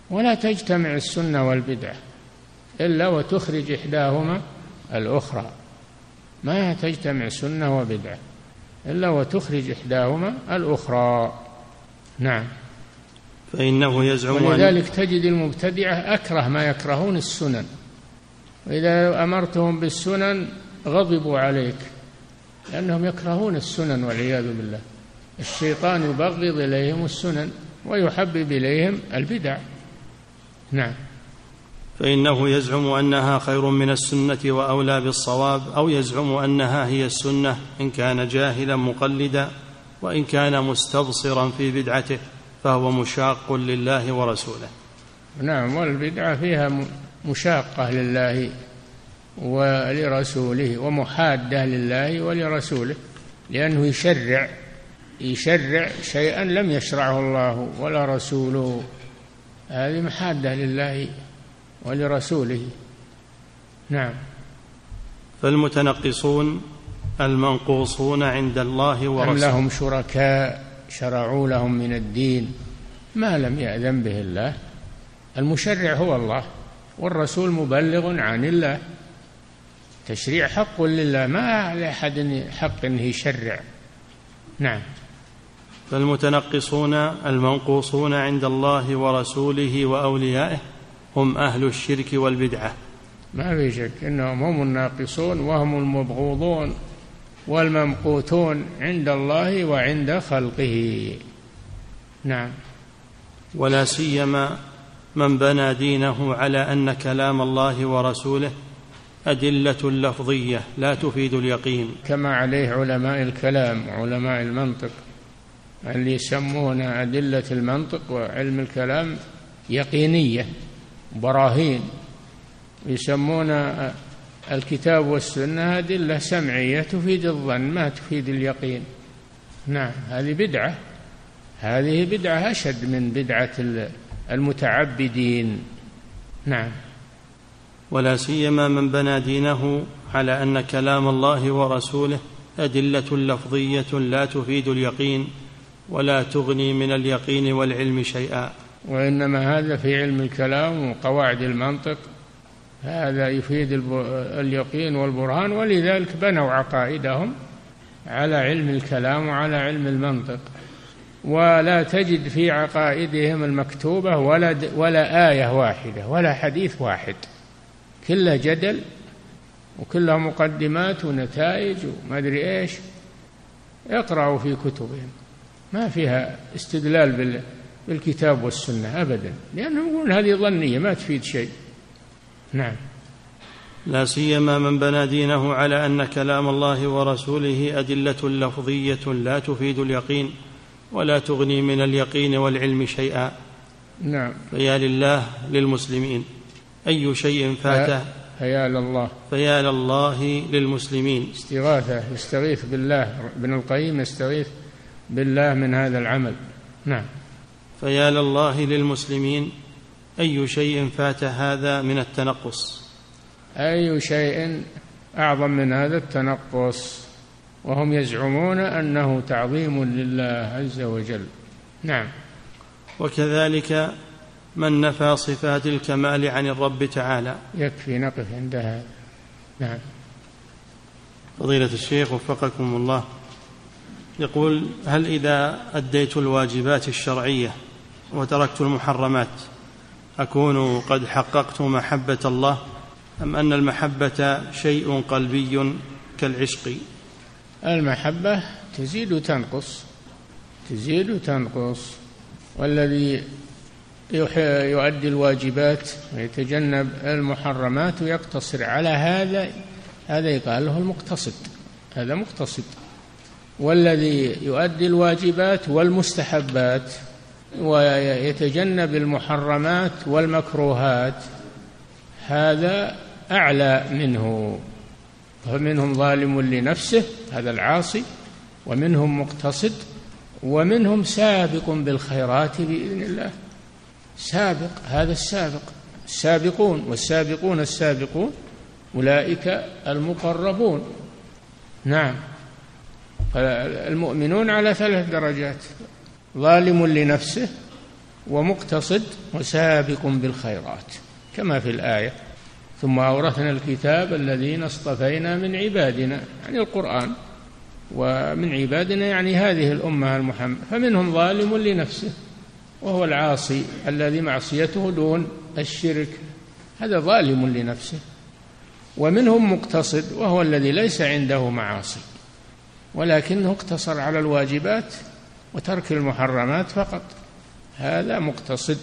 ولا تجتمع السنة والبدعة إلا وتخرج إحداهما الأخرى. ما تجتمع سنة وبدعة إلا وتخرج إحداهما الأخرى. نعم. فإنه يزعم ولذلك تجد المبتدعة أكره ما يكرهون السنن. وإذا أمرتهم بالسنن غضبوا عليك لأنهم يكرهون السنن والعياذ بالله. الشيطان يبغض إليهم السنن ويحبب إليهم البدع. نعم. فإنه يزعم أنها خير من السنة وأولى بالصواب أو يزعم أنها هي السنة إن كان جاهلا مقلدا وإن كان مستبصرا في بدعته فهو مشاق لله ورسوله. نعم والبدعة فيها مشاقة لله ولرسوله ومحادة لله ولرسوله لأنه يشرع يشرع شيئا لم يشرعه الله ولا رسوله. هذه محادة لله ولرسوله. نعم. فالمتنقصون المنقوصون عند الله ورسوله. أم لهم شركاء شرعوا لهم من الدين ما لم يأذن به الله. المشرع هو الله والرسول مبلغ عن الله. تشريع حق لله ما لأحد حق أنه يشرع. نعم. فالمتنقصون المنقوصون عند الله ورسوله وأوليائه هم أهل الشرك والبدعة. ما في شك إنهم هم الناقصون وهم المبغوضون والممقوتون عند الله وعند خلقه. نعم. ولا سيما من بنى دينه على أن كلام الله ورسوله أدلة لفظية لا تفيد اليقين. كما عليه علماء الكلام علماء المنطق اللي يسمون أدلة المنطق وعلم الكلام يقينية. براهين يسمون الكتاب والسنة ادله سمعية تفيد الظن ما تفيد اليقين. نعم هذه بدعة. هذه بدعة أشد من بدعة المتعبدين. نعم. ولا سيما من بنى دينه على أن كلام الله ورسوله أدلة لفظية لا تفيد اليقين ولا تغني من اليقين والعلم شيئا. وإنما هذا في علم الكلام وقواعد المنطق. هذا يفيد اليقين والبرهان ولذلك بنوا عقائدهم على علم الكلام وعلى علم المنطق. ولا تجد في عقائدهم المكتوبة ولا ولا آية واحدة ولا حديث واحد. كله جدل وكلها مقدمات ونتائج وما أدري إيش اقرأوا في كتبهم. ما فيها استدلال بالكتاب والسنة أبدا. لأنهم يقولون هذه ظنية ما تفيد شيء. نعم. لا سيما من بنى دينه على أن كلام الله ورسوله أدلة لفظية لا تفيد اليقين ولا تغني من اليقين والعلم شيئا. نعم. فيا لله للمسلمين. أي شيء فاته؟ فيا لله. فيا لله للمسلمين. استغاثة يستغيث بالله. ابن القيم يستغيث بالله من هذا العمل. نعم. فيا لله للمسلمين أي شيء فات هذا من التنقص؟ أي شيء أعظم من هذا التنقص؟ وهم يزعمون أنه تعظيم لله عز وجل. نعم. وكذلك من نفى صفات الكمال عن الرب تعالى. يكفي نقف عند هذا. نعم. فضيلة الشيخ وفقكم الله يقول هل إذا أديت الواجبات الشرعية وتركت المحرمات. أكون قد حققت محبة الله أم أن المحبة شيء قلبي كالعشق؟ المحبة تزيد وتنقص تزيد وتنقص. والذي يؤدي الواجبات ويتجنب المحرمات ويقتصر على هذا هذا يقال له المقتصد هذا مقتصد. والذي يؤدي الواجبات والمستحبات ويتجنب المحرمات والمكروهات هذا أعلى منه. فمنهم ظالم لنفسه هذا العاصي ومنهم مقتصد ومنهم سابق بالخيرات بإذن الله. سابق هذا السابق. السابقون والسابقون السابقون أولئك المقربون. نعم. المؤمنون على ثلاث درجات. ظالم لنفسه ومقتصد وسابق بالخيرات كما في الآية ثم أورثنا الكتاب الذين اصطفينا من عبادنا يعني القرآن ومن عبادنا يعني هذه الأمة المحمد. فمنهم ظالم لنفسه وهو العاصي الذي معصيته دون الشرك. هذا ظالم لنفسه. ومنهم مقتصد وهو الذي ليس عنده معاصي ولكنه اقتصر على الواجبات وترك المحرمات فقط. هذا مقتصد.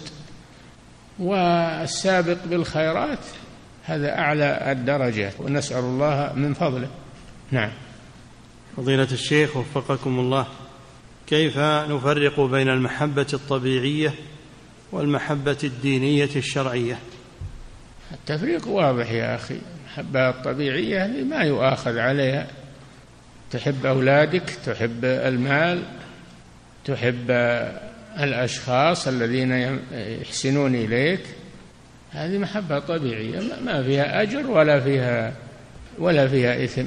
والسابق بالخيرات هذا أعلى الدرجات ونسأل الله من فضله. نعم. فضيلة الشيخ وفقكم الله كيف نفرق بين المحبة الطبيعية والمحبة الدينية الشرعية؟ التفريق واضح يا أخي. المحبة الطبيعية ما يؤاخذ عليها. تحب أولادك تحب المال تحب الأشخاص الذين يحسنون إليك؟ هذه محبة طبيعية ما فيها أجر ولا فيها ولا فيها إثم.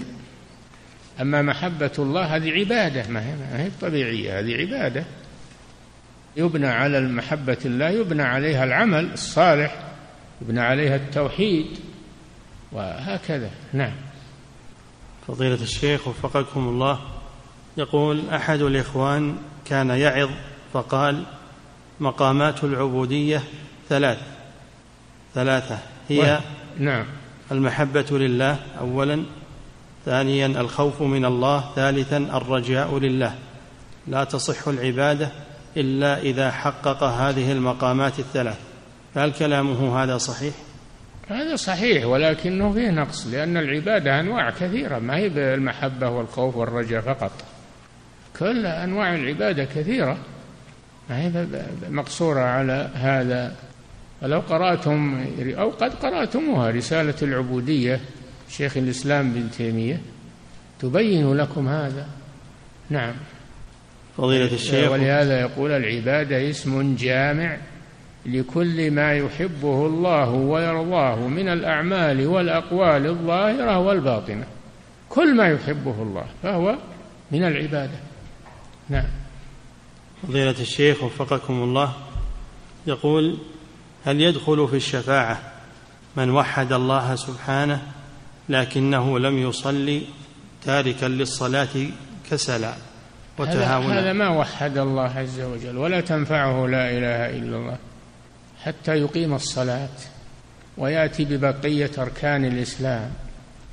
أما محبة الله هذه عبادة ما هي, طبيعية هذه عبادة. يبنى على محبة الله يبنى عليها العمل الصالح يبنى عليها التوحيد وهكذا. نعم. فضيلة الشيخ وفقكم الله يقول أحد الإخوان كان يعظ فقال مقامات العبودية ثلاث. ثلاثة هي نعم. المحبة لله أولا ثانيا الخوف من الله ثالثا الرجاء لله. لا تصح العبادة إلا إذا حقق هذه المقامات الثلاث. فهل كلامه هذا صحيح؟ هذا صحيح ولكنه فيه نقص لأن العبادة أنواع كثيرة. ما هي بالمحبة والخوف والرجاء فقط. كل أنواع العبادة كثيرة. ما هي مقصورة على هذا. ولو قرأتم أو قد قرأتموها رسالة العبودية شيخ الإسلام بن تيمية. تبين لكم هذا. نعم. فضيلة الشيخ. ولهذا يقول العبادة اسم جامع لكل ما يحبه الله ويرضاه من الأعمال والأقوال الظاهرة والباطنة. كل ما يحبه الله فهو من العبادة. نعم. فضيلة الشيخ وفقكم الله يقول هل يدخل في الشفاعة من وحد الله سبحانه لكنه لم يصلي تاركا للصلاة كسلا وتهاونا؟ هذا ما وحد الله عز وجل ولا تنفعه لا إله إلا الله حتى يقيم الصلاة ويأتي ببقية أركان الإسلام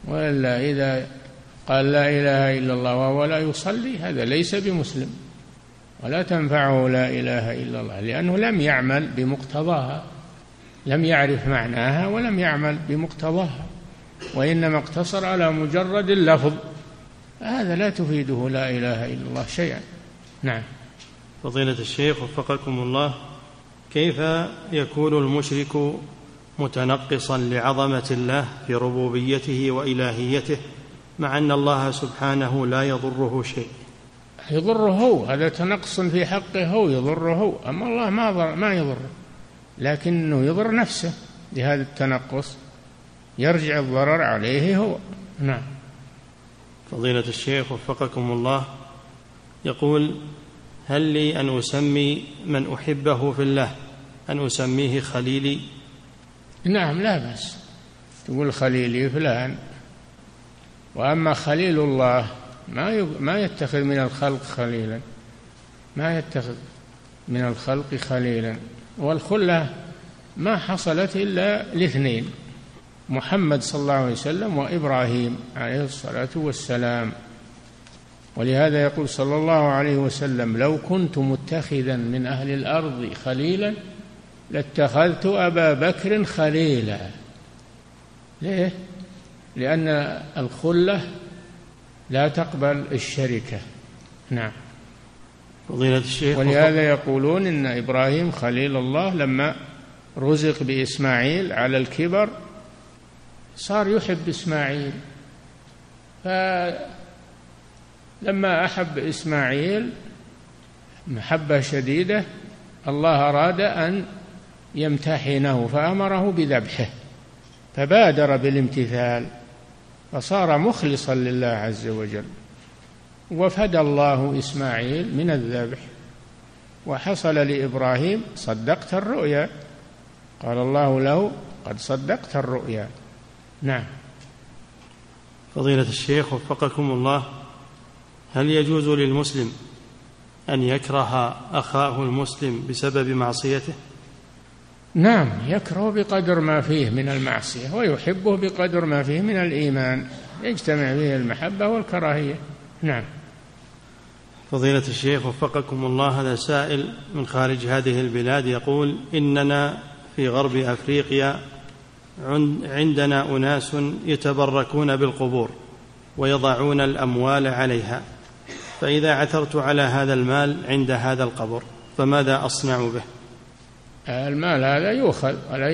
وإلا إذا قال لا إله إلا الله وهو لا يصلي هذا ليس بمسلم. ولا تنفعه لا إله إلا الله لأنه لم يعمل بمقتضاها لم يعرف معناها ولم يعمل بمقتضاها وإنما اقتصر على مجرد اللفظ. هذا لا تفيده لا إله إلا الله شيئا. نعم. فضيلة الشيخ وفقكم الله كيف يكون المشرك متنقصا لعظمة الله في ربوبيته وإلهيته؟ مع أن الله سبحانه لا يضره شيء. يضره هو هذا تنقص في حقه هو يضره. هو أما الله ما ضر ما يضره. لكنه يضر نفسه بهذا التنقص. يرجع الضرر عليه هو. نعم. فضيلة الشيخ وفقكم الله يقول هل لي أن أسمي من أحبه في الله؟ أن أسميه خليلي؟ نعم لا بأس. تقول خليلي فلان. وأما خليل الله ما ما يتخذ من الخلق خليلا. ما يتخذ من الخلق خليلا. والخلة ما حصلت إلا لاثنين محمد صلى الله عليه وسلم وإبراهيم عليه الصلاة والسلام. ولهذا يقول صلى الله عليه وسلم لو كنت متخذا من أهل الأرض خليلا لاتخذت أبا بكر خليلا. ليه؟ لأن الخلة لا تقبل الشركة. نعم. فضيلة الشيخ ولهذا يقولون إن إبراهيم خليل الله لما رزق بإسماعيل على الكبر صار يحب إسماعيل. فلما أحب إسماعيل محبة شديدة الله أراد أن يمتحنه فأمره بذبحه فبادر بالامتثال. فصار مخلصا لله عز وجل. وفدى الله إسماعيل من الذبح وحصل لإبراهيم صدقت الرؤيا. قال الله له قد صدقت الرؤيا. نعم. فضيلة الشيخ وفقكم الله هل يجوز للمسلم أن يكره أخاه المسلم بسبب معصيته؟ نعم يكره بقدر ما فيه من المعصية ويحبه بقدر ما فيه من الإيمان. يجتمع به المحبة والكراهية. نعم. فضيلة الشيخ وفقكم الله هذا سائل من خارج هذه البلاد يقول إننا في غرب أفريقيا عندنا أناس يتبركون بالقبور ويضعون الأموال عليها. فإذا عثرت على هذا المال عند هذا القبر فماذا أصنع به؟ المال هذا يؤخذ ولا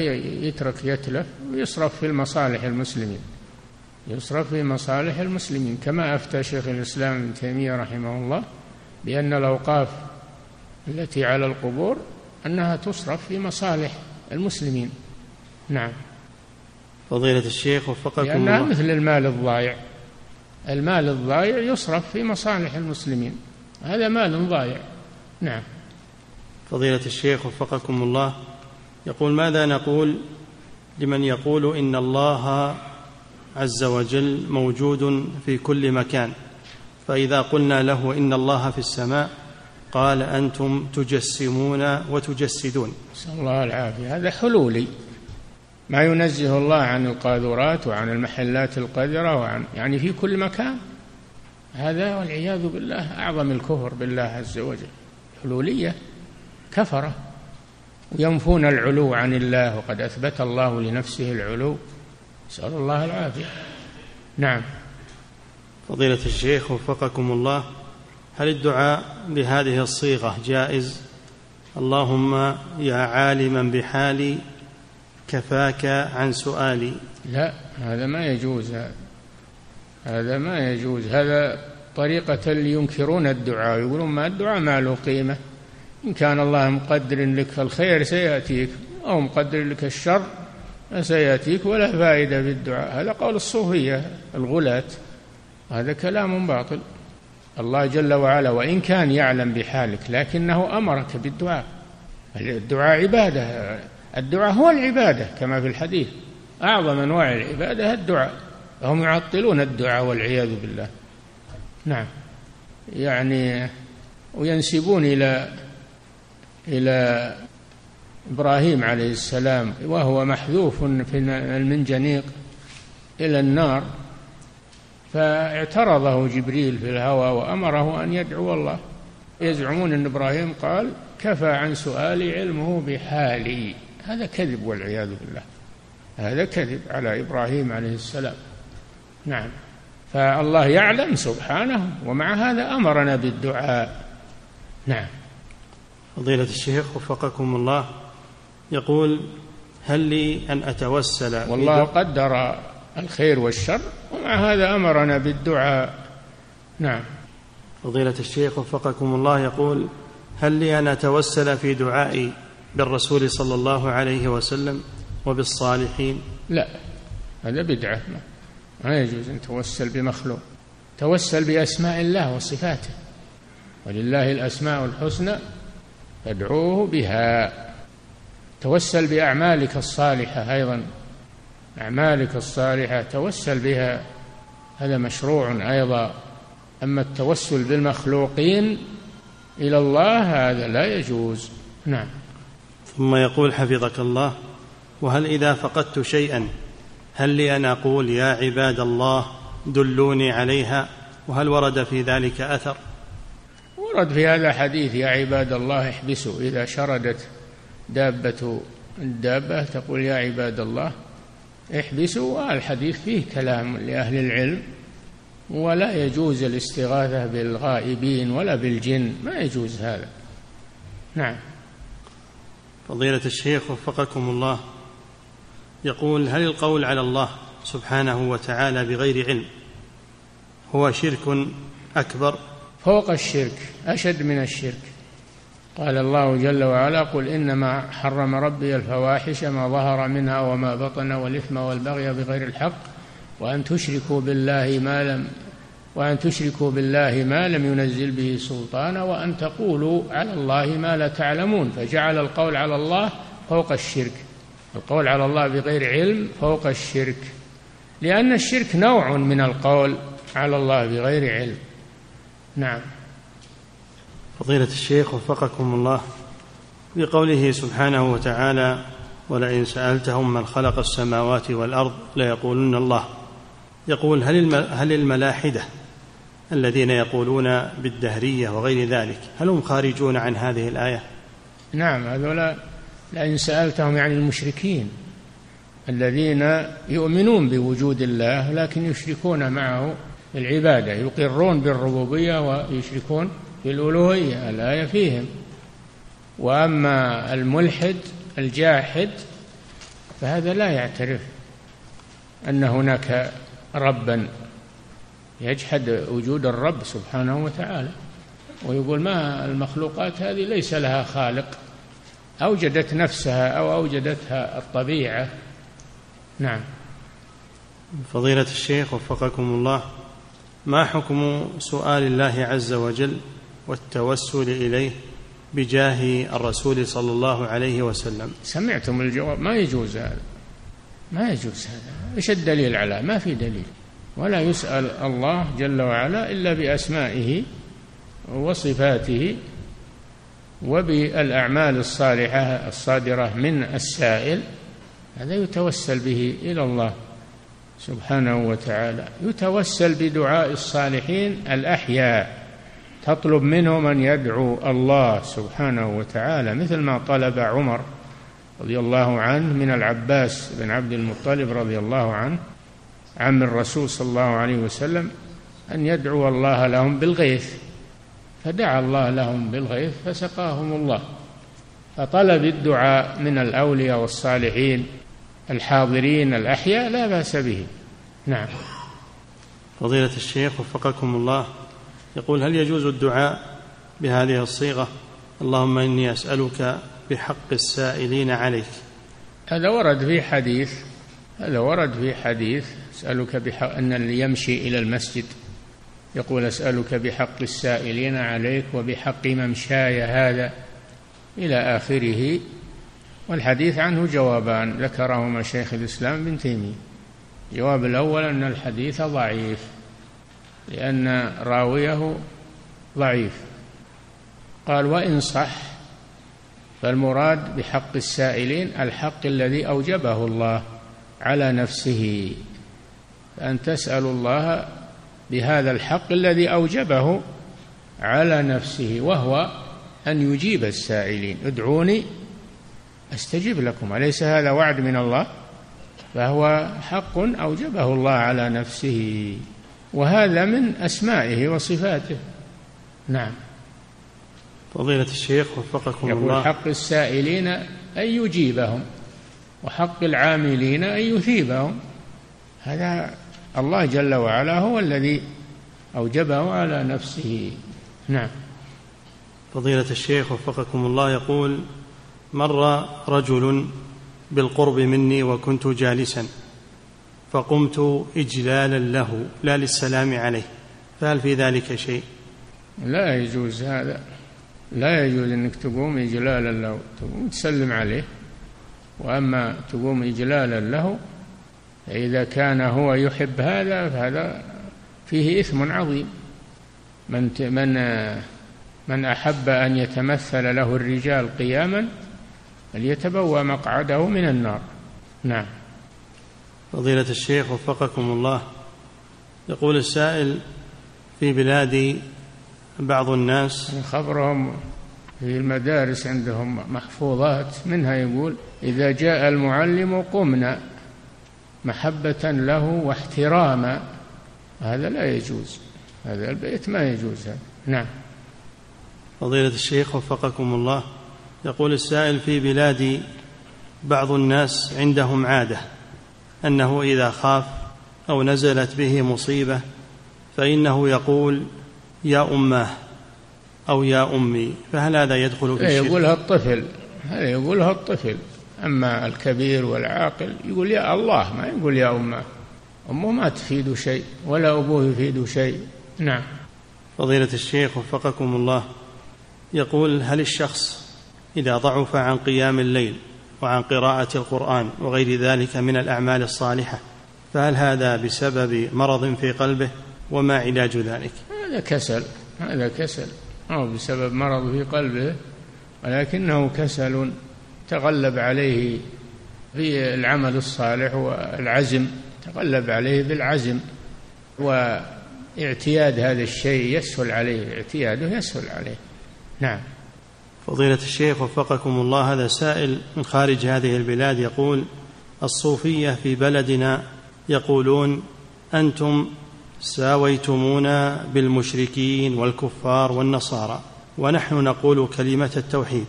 يترك يتلف ويصرف في المصالح المسلمين. يصرف في مصالح المسلمين. كما أفتى شيخ الإسلام ابن تيمية رحمه الله بأن الأوقاف التي على القبور أنها تصرف في مصالح المسلمين. نعم. فضيلة الشيخ وفقكم لأنها الله. مثل المال الضايع المال الضايع يصرف في مصالح المسلمين. هذا مال ضايع نعم. فضيلة الشيخ وفقكم الله. يقول ماذا نقول لمن يقول إن الله عز وجل موجود في كل مكان؟ فإذا قلنا له إن الله في السماء قال أنتم تجسمون وتجسدون. نسأل الله العافية. هذا حلولي. ما ينزه الله عن القاذورات وعن المحلات القذرة وعن يعني في كل مكان. هذا والعياذ بالله أعظم الكفر بالله عز وجل. حلولية. كفرة وينفون العلو عن الله وقد أثبت الله لنفسه العلو. نسأل الله العافية. نعم. فضيلة الشيخ وفقكم الله هل الدعاء بهذه الصيغة جائز؟ اللهم يا عالما بحالي كفاك عن سؤالي. لا هذا ما يجوز. هذا ما يجوز. هذا طريقة اللي ينكرون الدعاء. يقولون ما الدعاء ما له قيمة. إن كان الله مقدر لك الخير سيأتيك أو مقدر لك الشر سيأتيك ولا فائدة بالدعاء هذا قول الصوفية الغلاة. هذا كلام باطل. الله جل وعلا وإن كان يعلم بحالك لكنه أمرك بالدعاء. الدعاء عبادة. الدعاء هو العبادة كما في الحديث. أعظم أنواع العبادة الدعاء. هم يعطلون الدعاء والعياذ بالله. نعم. يعني وينسبون إلى إلى إبراهيم عليه السلام وهو محذوف في المنجنيق إلى النار فاعترضه جبريل في الهوى وأمره أن يدعو الله. يزعمون أن إبراهيم قال كفى عن سؤالي علمه بحالي. هذا كذب والعياذ بالله. هذا كذب على إبراهيم عليه السلام. نعم. فالله يعلم سبحانه ومع هذا أمرنا بالدعاء. نعم. فضيلة الشيخ وفقكم الله يقول هل لي أن أتوسل والله قدر الخير والشر ومع هذا أمرنا بالدعاء. نعم. فضيلة الشيخ وفقكم الله يقول هل لي أن أتوسل في دعائي بالرسول صلى الله عليه وسلم وبالصالحين؟ لا هذا بدعة. ما يجوز أن توسل بمخلوق. توسل بأسماء الله وصفاته. ولله الأسماء الحسنى فادعوه بها. توسل بأعمالك الصالحة أيضا. أعمالك الصالحة توسل بها. هذا مشروع أيضا. أما التوسل بالمخلوقين إلى الله هذا لا يجوز. نعم. ثم يقول حفظك الله وهل إذا فقدت شيئا هل لي أن أقول يا عباد الله دلوني عليها وهل ورد في ذلك أثر؟ ورد في هذا حديث يا عباد الله احبسوا. إذا شردت دابة الدابة تقول يا عباد الله احبسوا. والحديث فيه كلام لأهل العلم ولا يجوز الاستغاثة بالغائبين ولا بالجن. ما يجوز هذا. نعم. فضيلة الشيخ وفقكم الله. يقول هل القول على الله سبحانه وتعالى بغير علم هو شرك أكبر فوق الشرك أشد من الشرك. قال الله جل وعلا قل إنما حرم ربي الفواحش ما ظهر منها وما بطن والإثم والبغي بغير الحق وأن تشركوا بالله ما لم وأن تشركوا بالله ما لم ينزل به سلطانا وأن تقولوا على الله ما لا تعلمون. فجعل القول على الله فوق الشرك. القول على الله بغير علم فوق الشرك. لأن الشرك نوع من القول على الله بغير علم. نعم. فضيلة الشيخ وفقكم الله بقوله سبحانه وتعالى ولئن سألتهم من خلق السماوات والأرض ليقولن الله. يقول هل هل الملاحدة الذين يقولون بالدهرية وغير ذلك هل هم خارجون عن هذه الآية؟ نعم هذولا لئن سألتهم يعني المشركين الذين يؤمنون بوجود الله لكن يشركون معه العبادة يقرون بالربوبية ويشركون بالألوهية الآية فيهم. وأما الملحد الجاحد فهذا لا يعترف أن هناك ربا يجحد وجود الرب سبحانه وتعالى. ويقول ما المخلوقات هذه ليس لها خالق. أوجدت نفسها أو أوجدتها الطبيعة. نعم. فضيلة الشيخ وفقكم الله. ما حكم سؤال الله عز وجل والتوسل إليه بجاه الرسول صلى الله عليه وسلم؟ سمعتم الجواب؟ ما يجوز هذا. ما يجوز هذا. إيش الدليل على؟ ما في دليل. ولا يسأل الله جل وعلا إلا بأسمائه وصفاته وبالأعمال الصالحة الصادرة من السائل. هذا يتوسل به إلى الله. سبحانه وتعالى. يتوسل بدعاء الصالحين الأحياء. تطلب منهم أن يدعو الله سبحانه وتعالى مثل ما طلب عمر رضي الله عنه من العباس بن عبد المطلب رضي الله عنه عم الرسول صلى الله عليه وسلم أن يدعو الله لهم بالغيث. فدعا الله لهم بالغيث فسقاهم الله. فطلب الدعاء من الأولياء والصالحين الحاضرين الأحياء لا بأس به. نعم. فضيلة الشيخ وفقكم الله يقول هل يجوز الدعاء بهذه الصيغة؟ اللهم إني أسألك بحق السائلين عليك. هذا ورد في حديث هذا ورد في حديث أسألك بحق أن اللي يمشي إلى المسجد يقول أسألك بحق السائلين عليك وبحق ممشاي هذا إلى آخره. والحديث عنه جوابان ذكرهما شيخ الإسلام بن تيمية. الجواب الأول أن الحديث ضعيف لأن راويه ضعيف. قال وإن صح فالمراد بحق السائلين الحق الذي أوجبه الله على نفسه. أن تسأل الله بهذا الحق الذي أوجبه على نفسه وهو أن يجيب السائلين. ادعوني أستجب لكم أليس هذا وعد من الله؟ فهو حق أوجبه الله على نفسه وهذا من أسمائه وصفاته. نعم. فضيلة الشيخ وفقكم يقول الله. حق السائلين أن يجيبهم وحق العاملين أن يثيبهم. هذا الله جل وعلا هو الذي أوجبه على نفسه. نعم. فضيلة الشيخ وفقكم الله يقول مر رجل بالقرب مني وكنت جالسا فقمت إجلالا له لا للسلام عليه. فهل في ذلك شيء؟ لا يجوز هذا. لا يجوز أنك تقوم إجلالا له. تقوم تسلم عليه. وأما تقوم إجلالا له فإذا كان هو يحب هذا فهذا فيه إثم عظيم. من من من أحب أن يتمثل له الرجال قياما فليتبوأ مقعده من النار. نعم. فضيلة الشيخ وفقكم الله يقول السائل في بلاد بعض الناس خبرهم في المدارس عندهم محفوظات منها يقول إذا جاء المعلم قمنا محبة له واحتراما. هذا لا يجوز هذا البيت ما يجوز. هذا نعم. فضيلة الشيخ وفقكم الله يقول السائل في بلاد بعض الناس عندهم عادة أنه إذا خاف أو نزلت به مصيبة فإنه يقول يا أماه أو يا أمي فهل هذا يدخل في الشرك؟ يقولها الطفل هذا يقولها الطفل. أما الكبير والعاقل يقول يا الله ما يقول يا أمه. أمه ما تفيد شيء ولا أبوه يفيد شيء. نعم. فضيلة الشيخ وفقكم الله يقول هل الشخص إذا ضعف عن قيام الليل وعن قراءة القرآن وغير ذلك من الأعمال الصالحة فهل هذا بسبب مرض في قلبه وما علاج ذلك؟ هذا كسل هذا كسل. أو بسبب مرض في قلبه ولكنه كسل تغلب عليه في العمل الصالح والعزم تغلب عليه بالعزم. واعتياد هذا الشيء يسهل عليه اعتياده يسهل عليه. نعم. فضيلة الشيخ وفقكم الله هذا سائل من خارج هذه البلاد يقول الصوفية في بلدنا يقولون أنتم ساويتمونا بالمشركين والكفار والنصارى ونحن نقول كلمة التوحيد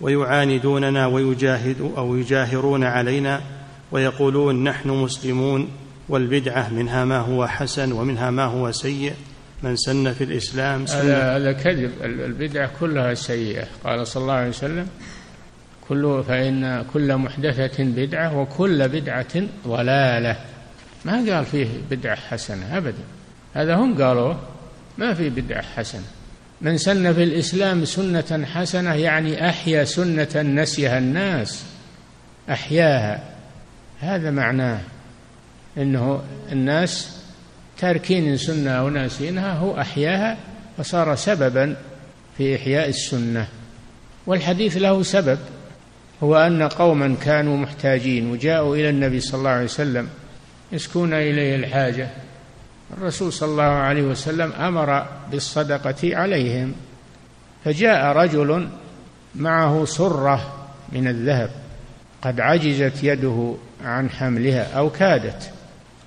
ويعاندوننا ويجاهد أو يجاهرون علينا ويقولون نحن مسلمون والبدعة منها ما هو حسن ومنها ما هو سيء. من سن في الإسلام سنة هذا كذب. البدعة كلها سيئة. قال صلى الله عليه وسلم كل فإن كل محدثة بدعة وكل بدعة ضلالة. ما قال فيه بدعة حسنة أبدا. هذا هم قالوا ما في بدعة حسنة. من سن في الإسلام سنة حسنة يعني أحيا سنة نسيها الناس. أحياها. هذا معناه أنه الناس تاركين سنة أو ناسينها هو أحياها وصار سببا في إحياء السنة. والحديث له سبب هو أن قوما كانوا محتاجين وجاءوا إلى النبي صلى الله عليه وسلم يسكون إليه الحاجة. الرسول صلى الله عليه وسلم أمر بالصدقة عليهم فجاء رجل معه سرة من الذهب قد عجزت يده عن حملها أو كادت.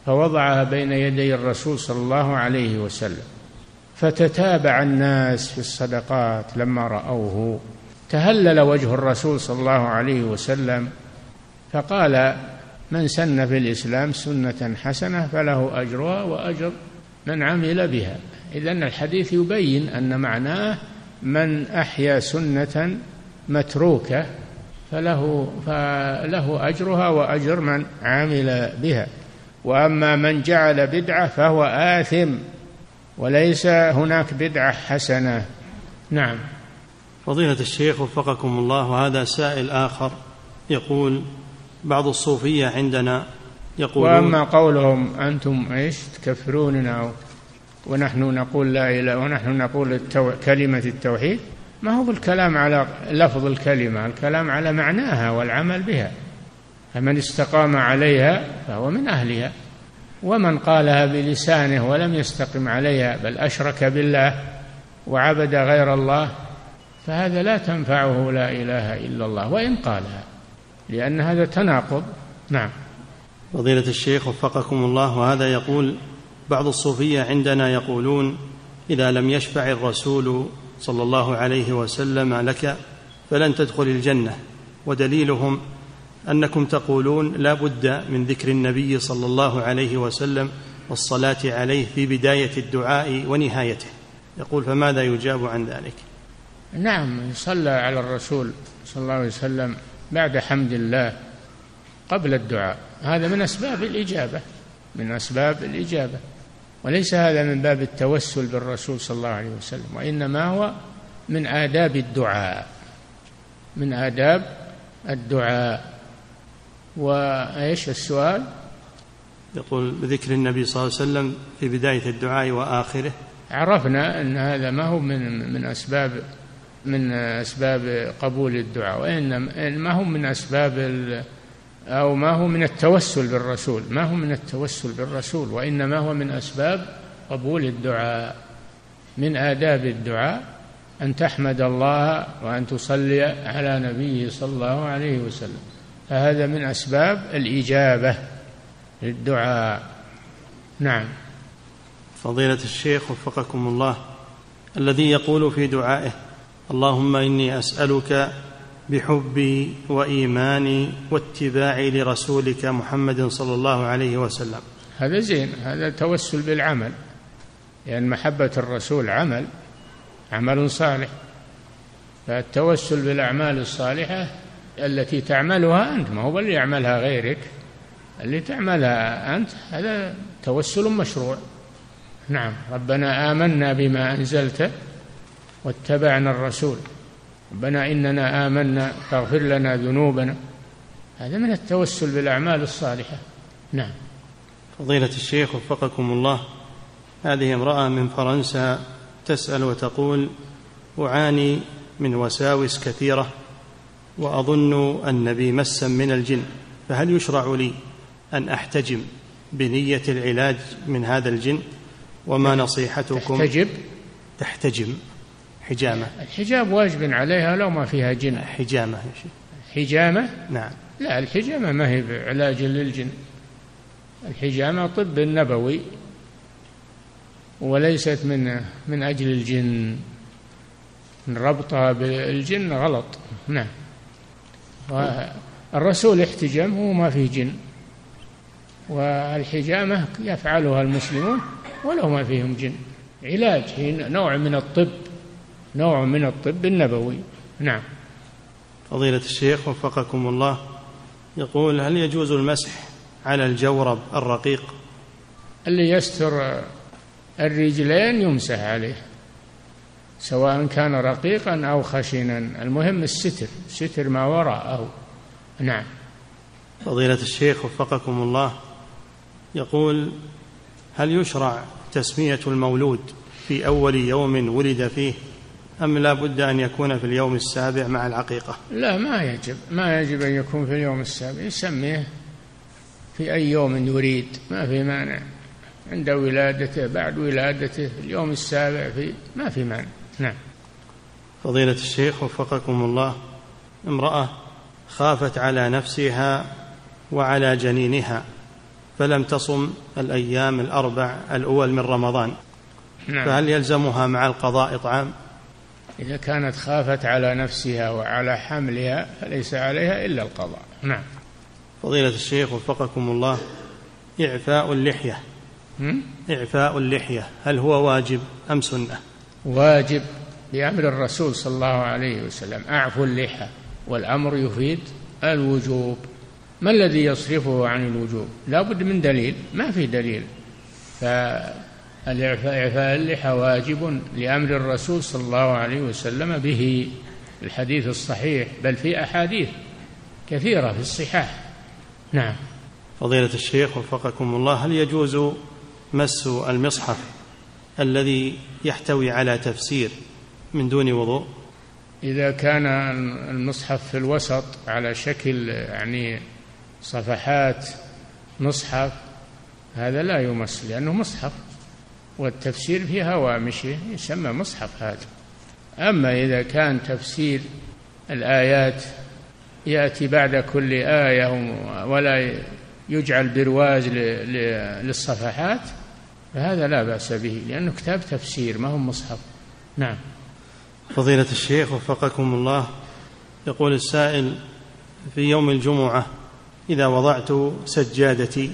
فوضعها بين يدي الرسول صلى الله عليه وسلم فتتابع الناس في الصدقات لما رأوه. تهلل وجه الرسول صلى الله عليه وسلم فقال من سن في الإسلام سنة حسنة فله أجرها وأجر من عمل بها. إذا الحديث يبين أن معناه من أحيا سنة متروكة فله فله أجرها وأجر من عمل بها. وأما من جعل بدعة فهو آثم وليس هناك بدعة حسنة. نعم. فضيلة الشيخ وفقكم الله وهذا سائل آخر يقول بعض الصوفية عندنا يقولون وأما قولهم أنتم إيش؟ تكفروننا. ونحن نقول لا إله ونحن نقول التو... كلمة التوحيد. ما هو بالكلام على لفظ الكلمة؟ الكلام على معناها والعمل بها. فمن استقام عليها فهو من أهلها. ومن قالها بلسانه ولم يستقم عليها بل أشرك بالله وعبد غير الله فهذا لا تنفعه لا إله إلا الله وإن قالها لأن هذا تناقض. نعم. فضيلة الشيخ وفقكم الله وهذا يقول بعض الصوفية عندنا يقولون إذا لم يشفع الرسول صلى الله عليه وسلم لك فلن تدخل الجنة ودليلهم أنكم تقولون لا بد من ذكر النبي صلى الله عليه وسلم والصلاة عليه في بداية الدعاء ونهايته. يقول فماذا يجاب عن ذلك؟ نعم صلى على الرسول صلى الله عليه وسلم بعد حمد الله قبل الدعاء. هذا من أسباب الإجابة من أسباب الإجابة. وليس هذا من باب التوسل بالرسول صلى الله عليه وسلم وإنما هو من آداب الدعاء من آداب الدعاء. وإيش السؤال؟ يقول بذكر النبي صلى الله عليه وسلم في بداية الدعاء وآخره. عرفنا أن هذا ما هو من من أسباب من أسباب قبول الدعاء وإنما ما هو من أسباب أو ما هو من التوسل بالرسول ما هو من التوسل بالرسول وإنما هو من أسباب قبول الدعاء. من آداب الدعاء أن تحمد الله وأن تصلي على نبيه صلى الله عليه وسلم. فهذا من أسباب الإجابة للدعاء. نعم. فضيلة الشيخ وفقكم الله الذي يقول في دعائه اللهم إني أسألك بحبي وإيماني واتباعي لرسولك محمد صلى الله عليه وسلم. هذا زين هذا توسل بالعمل لأن محبة الرسول عمل عمل صالح. فالتوسل بالأعمال الصالحة التي تعملها أنت ما هو اللي يعملها غيرك. اللي تعملها أنت هذا توسل مشروع. نعم ربنا آمنا بما أنزلت واتبعنا الرسول. ربنا إننا آمنا فاغفر لنا ذنوبنا. هذا من التوسل بالأعمال الصالحة. نعم. فضيلة الشيخ وفقكم الله هذه امرأة من فرنسا تسأل وتقول أعاني من وساوس كثيرة. وأظن أن بي مسا من الجن فهل يشرع لي أن أحتجم بنية العلاج من هذا الجن؟ وما نصيحتكم؟ تحتجب؟ تحتجم. حجامة. الحجاب واجب عليها لو ما فيها جن. شيخ. حجامة؟ نعم. لا الحجامة ما هي علاج للجن. الحجامة طب نبوي وليست من من أجل الجن. ربطها بالجن غلط. نعم. الرسول احتجم هو ما فيه جن. والحجامة يفعلها المسلمون ولو ما فيهم جن. علاج هي نوع من الطب نوع من الطب النبوي. نعم. فضيلة الشيخ وفقكم الله يقول هل يجوز المسح على الجورب الرقيق؟ اللي يستر الرجلين يمسح عليه. سواء كان رقيقا أو خشنا. المهم الستر ستر ما وراءه. نعم. فضيلة الشيخ وفقكم الله يقول هل يشرع تسمية المولود في أول يوم ولد فيه أم لا بد أن يكون في اليوم السابع مع العقيقة؟ لا ما يجب. ما يجب أن يكون في اليوم السابع. يسميه في أي يوم يريد. ما في مانع. عند ولادته بعد ولادته اليوم السابع في ما في مانع. نعم. فضيلة الشيخ وفقكم الله امرأة خافت على نفسها وعلى جنينها فلم تصم الأيام الأربع الأول من رمضان. نعم. فهل يلزمها مع القضاء إطعام إذا كانت خافت على نفسها وعلى حملها فليس عليها إلا القضاء. نعم. فضيلة الشيخ وفقكم الله إعفاء اللحية. إعفاء اللحية هل هو واجب أم سنة؟ واجب بأمر الرسول صلى الله عليه وسلم. أعفوا اللحى والأمر يفيد الوجوب. ما الذي يصرفه عن الوجوب؟ لا بد من دليل. ما في دليل. فالإعفاء إعفاء اللحى واجب لأمر الرسول صلى الله عليه وسلم به. الحديث الصحيح بل في أحاديث كثيرة في الصحاح. نعم. فضيلة الشيخ وفقكم الله هل يجوز مس المصحف الذي يحتوي على تفسير من دون وضوء؟ إذا كان المصحف في الوسط على شكل يعني صفحات مصحف هذا لا يمس لأنه مصحف والتفسير في هوامشه يسمى مصحف هذا. أما إذا كان تفسير الآيات يأتي بعد كل آية ولا يجعل برواز للصفحات فهذا لا بأس به لأنه كتاب تفسير ما هو مصحف. نعم. فضيلة الشيخ وفقكم الله يقول السائل في يوم الجمعة إذا وضعت سجادتي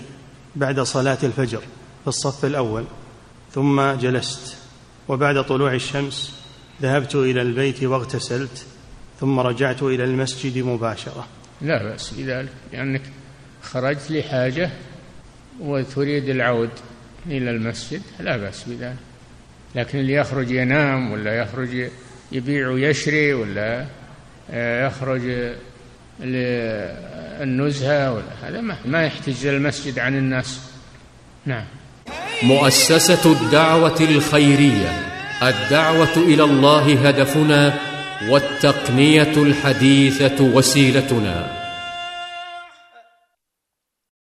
بعد صلاة الفجر في الصف الأول ثم جلست وبعد طلوع الشمس ذهبت إلى البيت واغتسلت ثم رجعت إلى المسجد مباشرة. لا بأس بذلك لأنك خرجت لحاجة وتريد العود إلى المسجد لا بأس بذلك. لكن اللي يخرج ينام ولا يخرج يبيع ويشري ولا آه، يخرج للنزهة هذا ما يحتج المسجد عن الناس. نعم. مؤسسة الدعوة الخيرية الدعوة إلى الله هدفنا والتقنية الحديثة وسيلتنا.